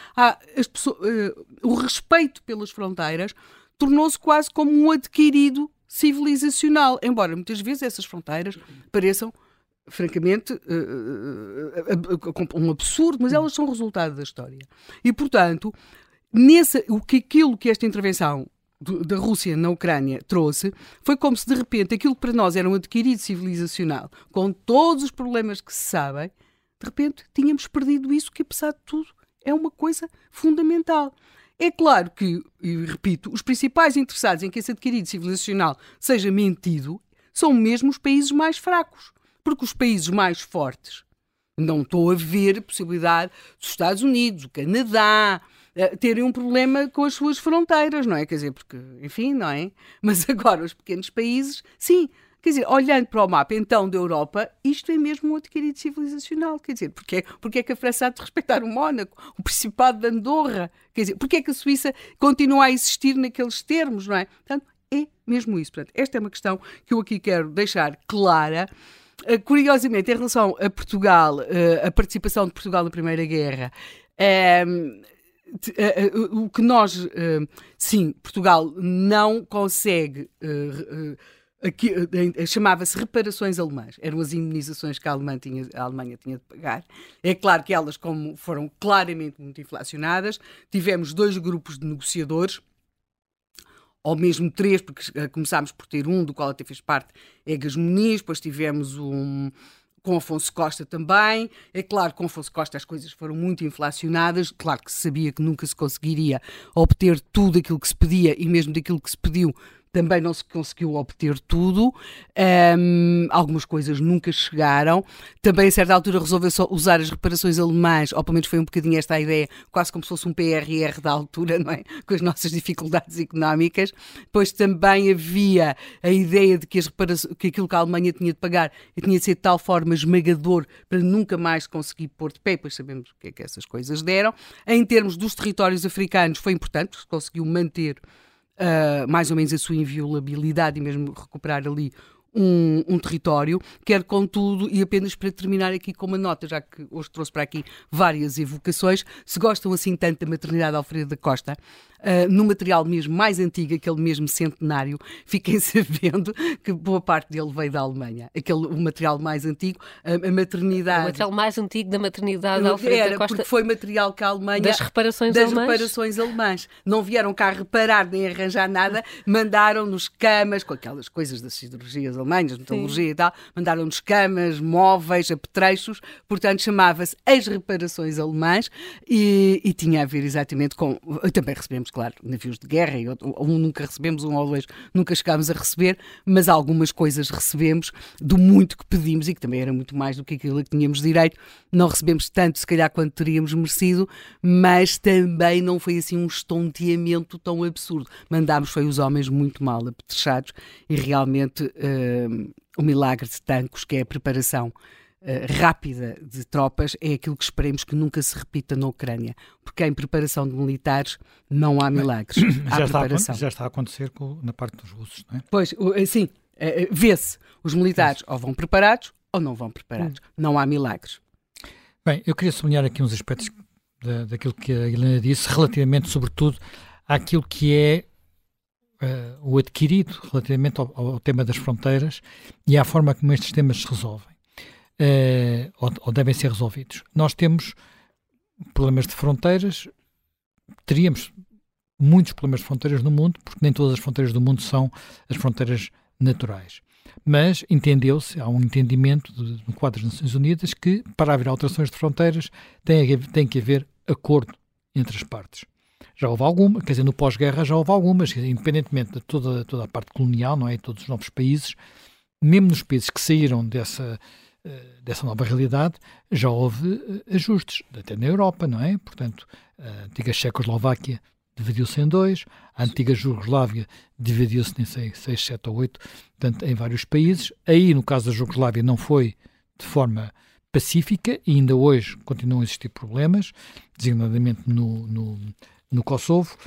pessoas, uh, o respeito pelas fronteiras tornou-se quase como um adquirido civilizacional, embora muitas vezes essas fronteiras pareçam francamente uh, uh, um absurdo, mas elas são resultado da história. E, portanto, o que aquilo que esta intervenção da Rússia na Ucrânia trouxe foi como se de repente aquilo que para nós era um adquirido civilizacional, com todos os problemas que se sabem, de repente tínhamos perdido isso, que apesar de tudo é uma coisa fundamental. É claro que, e repito, os principais interessados em que esse adquirido civilizacional seja mentido são mesmo os países mais fracos. Porque os países mais fortes, não estou a ver a possibilidade dos Estados Unidos, o Canadá, terem um problema com as suas fronteiras, não é? Quer dizer, porque, enfim, não é? Mas agora os pequenos países, sim. Quer dizer, olhando para o mapa então da Europa, isto é mesmo um adquirido civilizacional. Quer dizer, porque, porque é que a França há de respeitar o Mónaco, o Principado de Andorra? Quer dizer, porque é que a Suíça continua a existir naqueles termos, não é? Portanto, é mesmo isso. Portanto, esta é uma questão que eu aqui quero deixar clara. Uh, curiosamente, em relação a Portugal, uh, a participação de Portugal na Primeira Guerra, o que nós, sim, Portugal não consegue chamava-se reparações alemãs, eram as indemnizações que a Alemanha, tinha, a Alemanha tinha de pagar. É claro que elas, como foram claramente muito inflacionadas, tivemos dois grupos de negociadores, ou mesmo três, porque eh, começámos por ter um, do qual até fez parte Egas Muniz, depois tivemos um com Afonso Costa também. É claro com Afonso Costa as coisas foram muito inflacionadas. Claro que se sabia que nunca se conseguiria obter tudo aquilo que se pedia e mesmo daquilo que se pediu também não se conseguiu obter tudo, um, algumas coisas nunca chegaram. Também, a certa altura, resolveu usar as reparações alemãs, ou pelo menos foi um bocadinho esta a ideia, quase como se fosse um PRR da altura, não é? Com as nossas dificuldades económicas. Depois também havia a ideia de que, as que aquilo que a Alemanha tinha de pagar tinha de ser de tal forma esmagador para nunca mais conseguir pôr de pé, pois sabemos o que é que essas coisas deram. Em termos dos territórios africanos, foi importante, porque conseguiu manter uh, mais ou menos a sua inviolabilidade e mesmo recuperar ali um, um, território, quer contudo, e apenas para terminar aqui com uma nota, já que hoje trouxe para aqui várias evocações, se gostam assim tanto da maternidade Alfredo da Costa, uh, no material mesmo mais antigo, aquele mesmo centenário, fiquem sabendo que boa parte dele veio da Alemanha. Aquele, o material mais antigo, a, a maternidade. O material mais antigo da maternidade da Alfredo Era, da Costa. porque foi material que a Alemanha. Das reparações das alemãs. reparações alemãs. Não vieram cá reparar nem arranjar nada, mandaram-nos camas, com aquelas coisas das cirurgias alemãs, metalurgia Sim. e tal, mandaram-nos camas, móveis, apetrechos, portanto chamava-se as reparações alemãs e, e tinha a ver exatamente com. Também recebemos claro, navios de guerra, e um nunca recebemos, um ou dois nunca chegámos a receber, mas algumas coisas recebemos do muito que pedimos e que também era muito mais do que aquilo a que tínhamos direito. Não recebemos tanto, se calhar, quanto teríamos merecido, mas também não foi assim um estonteamento tão absurdo. Mandámos foi os homens muito mal apetrechados e realmente uh, o milagre de Tancos, que é a preparação eh, rápida de tropas é aquilo que esperemos que nunca se repita na Ucrânia, porque em preparação de militares não há milagres. há já, está a, já está a acontecer com, na parte dos russos, não é? Pois, sim, eh, vê-se. Os militares ou vão preparados ou não vão preparados. Hum. Não há milagres. Bem, eu queria sublinhar aqui uns aspectos da, daquilo que a Helena disse, relativamente, sobretudo, àquilo que é uh, o adquirido relativamente ao, ao, tema das fronteiras e à forma como estes temas se resolvem uh, ou, ou, devem ser resolvidos. Nós temos problemas de fronteiras, teríamos muitos problemas de fronteiras no mundo, porque nem todas as fronteiras do mundo são as fronteiras naturais. Mas entendeu-se, há um entendimento no quadro das Nações Unidas que, para haver alterações de fronteiras, tem, tem que haver acordo entre as partes. Já houve alguma, quer dizer, no pós-guerra já houve algumas, independentemente de toda, toda a parte colonial, não é? Todos os novos países, mesmo nos países que saíram dessa, eh, dessa nova realidade, já houve eh, ajustes, até na Europa, não é? Portanto, a antiga Checoslováquia dividiu-se em dois, a antiga Jugoslávia dividiu-se em seis, seis, sete ou oito, portanto, em vários países. Aí, no caso da Jugoslávia, não foi de forma pacífica e ainda hoje continuam a existir problemas, designadamente no, no, no Kosovo.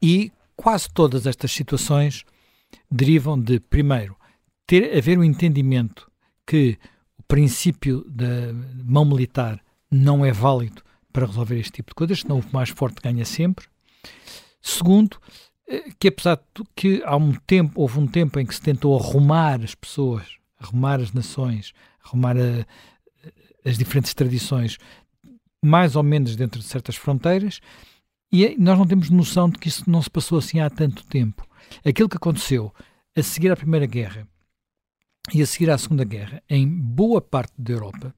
E quase todas estas situações derivam de, primeiro, ter haver um entendimento que o princípio da mão militar não é válido para resolver este tipo de coisas, senão o mais forte ganha sempre. Segundo, eh, que apesar de que há um tempo, houve um tempo em que se tentou arrumar as pessoas, arrumar as nações, arrumar a, as diferentes tradições, mais ou menos dentro de certas fronteiras, e nós não temos noção de que isso não se passou assim há tanto tempo. Aquilo que aconteceu a seguir à Primeira Guerra e a seguir à Segunda Guerra, em boa parte da Europa,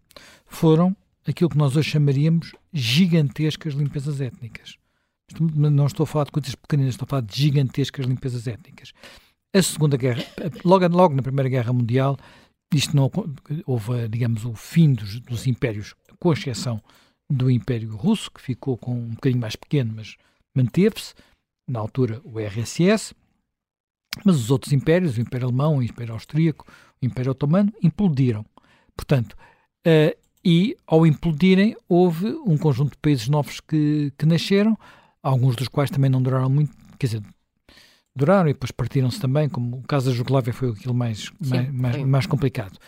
foram aquilo que nós hoje chamaríamos gigantescas limpezas étnicas. Não estou a falar de coisas pequeninas, estou a falar de gigantescas limpezas étnicas. A Segunda Guerra, logo, logo na Primeira Guerra Mundial, isto não houve, digamos, o fim dos, dos impérios, com exceção do Império Russo, que ficou com um bocadinho mais pequeno, mas manteve-se, na altura o RSS, mas os outros impérios, o Império Alemão, o Império Austríaco, o Império Otomano, implodiram. Portanto, uh, e ao implodirem, houve um conjunto de países novos que, que nasceram, alguns dos quais também não duraram muito, quer dizer, duraram e depois partiram-se também, como o caso da Jugoslávia foi aquilo mais, sim, mais, mais, mais, complicado.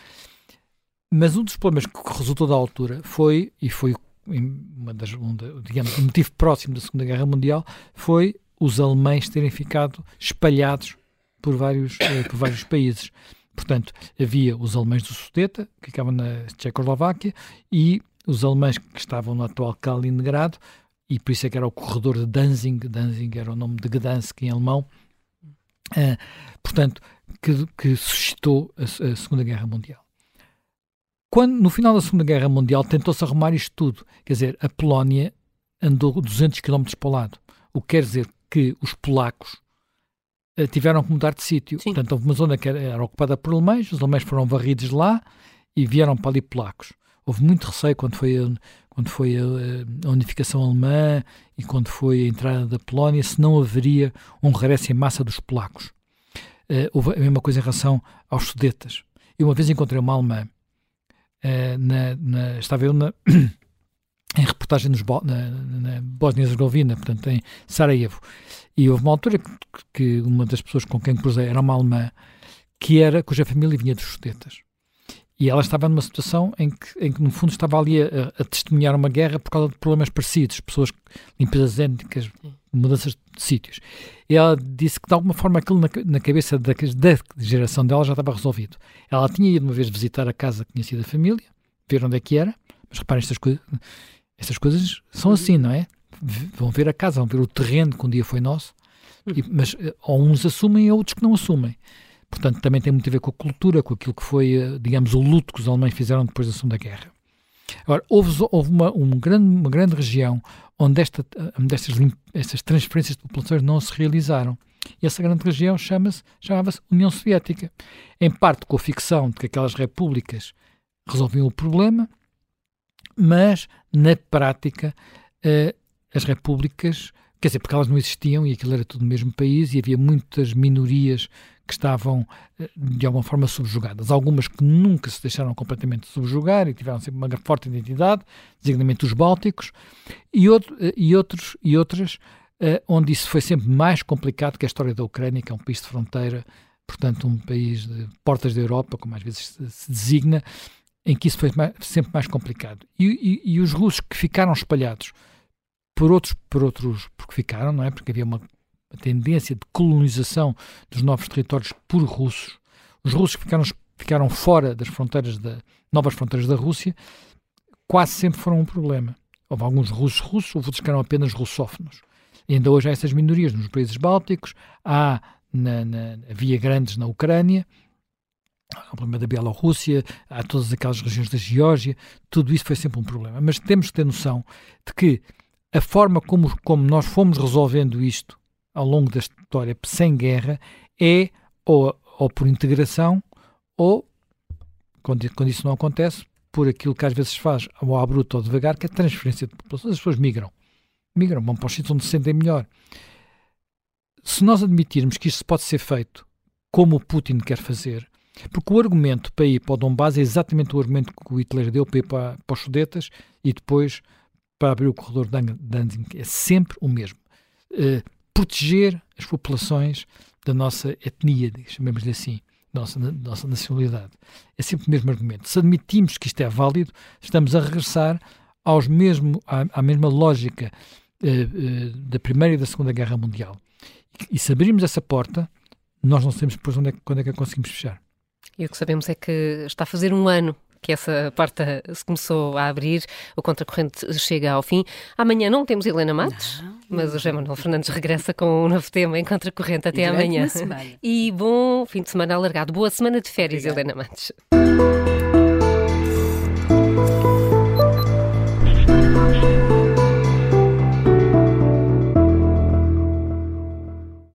Mas um dos problemas que resultou da altura foi, e foi uma das, um, digamos, um motivo próximo da Segunda Guerra Mundial, foi os alemães terem ficado espalhados por vários, eh, por vários países. Portanto, havia os alemães do Sudeta, que ficavam na Tchecoslováquia, e os alemães que estavam no atual Kaliningrado, e por isso é que era o corredor de Danzig, Danzig era o nome de Gdansk em alemão, uh, portanto, que, que suscitou a, a, Segunda Guerra Mundial. Quando, no final da Segunda Guerra Mundial, tentou-se arrumar isto tudo. Quer dizer, a Polónia andou 200 km para o lado. O que quer dizer que os polacos uh, tiveram que mudar de sítio. Portanto, houve uma zona que era, era ocupada por alemães, os alemães foram varridos lá e vieram para ali polacos. Houve muito receio quando foi a, quando foi a, a, unificação alemã e quando foi a entrada da Polónia, se não haveria um regresso em massa dos polacos. Uh, houve a mesma coisa em relação aos sudetas. Eu uma vez encontrei uma alemã, uh, na, na, estava eu na, em reportagem nos, na, na Bósnia-Herzegovina, portanto em Sarajevo, e houve uma altura que, que, uma das pessoas com quem cruzei era uma alemã que era, cuja família vinha dos sudetas. E ela estava numa situação em que, em que no fundo, estava ali a, a, testemunhar uma guerra por causa de problemas parecidos, pessoas, limpezas étnicas, mudanças de sítios. Ela disse que, de alguma forma, aquilo na, na cabeça da, da, geração dela já estava resolvido. Ela tinha ido uma vez visitar a casa que tinha sido a família, ver onde é que era, mas reparem, estas, coisas estas coisas são assim, não é? Vão ver a casa, vão ver o terreno que um dia foi nosso, e, mas eh, ou uns assumem, ou outros que não assumem. Portanto, também tem muito a ver com a cultura, com aquilo que foi, eh, digamos, o luto que os alemães fizeram depois da Segunda Guerra. Agora, houve, houve uma, um grande, uma grande região onde, esta, estas, estas transferências de populações não se realizaram. E essa grande região chama-se, chamava-se União Soviética. Em parte com a ficção de que aquelas repúblicas resolviam o problema, mas na prática uh, as repúblicas, quer dizer, porque elas não existiam e aquilo era tudo o mesmo país e havia muitas minorias que estavam eh, de alguma forma subjugadas. Algumas que nunca se deixaram completamente subjugar e tiveram sempre uma forte identidade, designadamente os bálticos, e, outro, eh, e, outros, e outras onde isso foi sempre mais complicado que a história da Ucrânia, que é um país de fronteira, portanto um país de portas da Europa, como às vezes se designa, em que isso foi mais, sempre mais complicado. E, e, e, os russos que ficaram espalhados por outros, por outros, porque ficaram, não é? Porque havia uma, uma tendência de colonização dos novos territórios por russos. Os russos ficaram, ficaram fora das fronteiras da novas fronteiras da Rússia quase sempre foram um problema. Houve alguns russos russos, houve outros que eram apenas russófonos. E ainda hoje há essas minorias nos países bálticos, há na, na, havia grandes na Ucrânia, o problema da Bielorrússia, há todas aquelas regiões da Geórgia, tudo isso foi sempre um problema. Mas temos que ter noção de que a forma como, como nós fomos resolvendo isto ao longo da história sem guerra é ou, ou por integração ou, quando, quando, isso não acontece, por aquilo que às vezes faz ao abrupto ou devagar, que é a transferência de populações. As pessoas migram. Migram, vão para os sítios onde se sentem melhor. Se nós admitirmos que isto pode ser feito como o Putin quer fazer, porque o argumento para ir para o Donbass é exatamente o argumento que o Hitler deu para ir para, para os Sudetas e depois para abrir o corredor de Danzig. É sempre o mesmo. Uh, proteger as populações da nossa etnia, chamemos-lhe assim, da nossa, da nossa nacionalidade. É sempre o mesmo argumento. Se admitimos que isto é válido, estamos a regressar aos mesmo, à, à mesma lógica uh, uh, da Primeira e da Segunda Guerra Mundial. E, e se abrirmos essa porta, nós não sabemos depois onde é, quando é que a conseguimos fechar. E o que sabemos é que está a fazer um ano que essa porta se começou a abrir, o contracorrente chega ao fim. Amanhã não temos Helena Matos, não, mas o José Manuel Fernandes regressa com um novo tema em contracorrente até amanhã. E bom fim de semana alargado. Boa semana de férias, Obrigada. Helena Matos.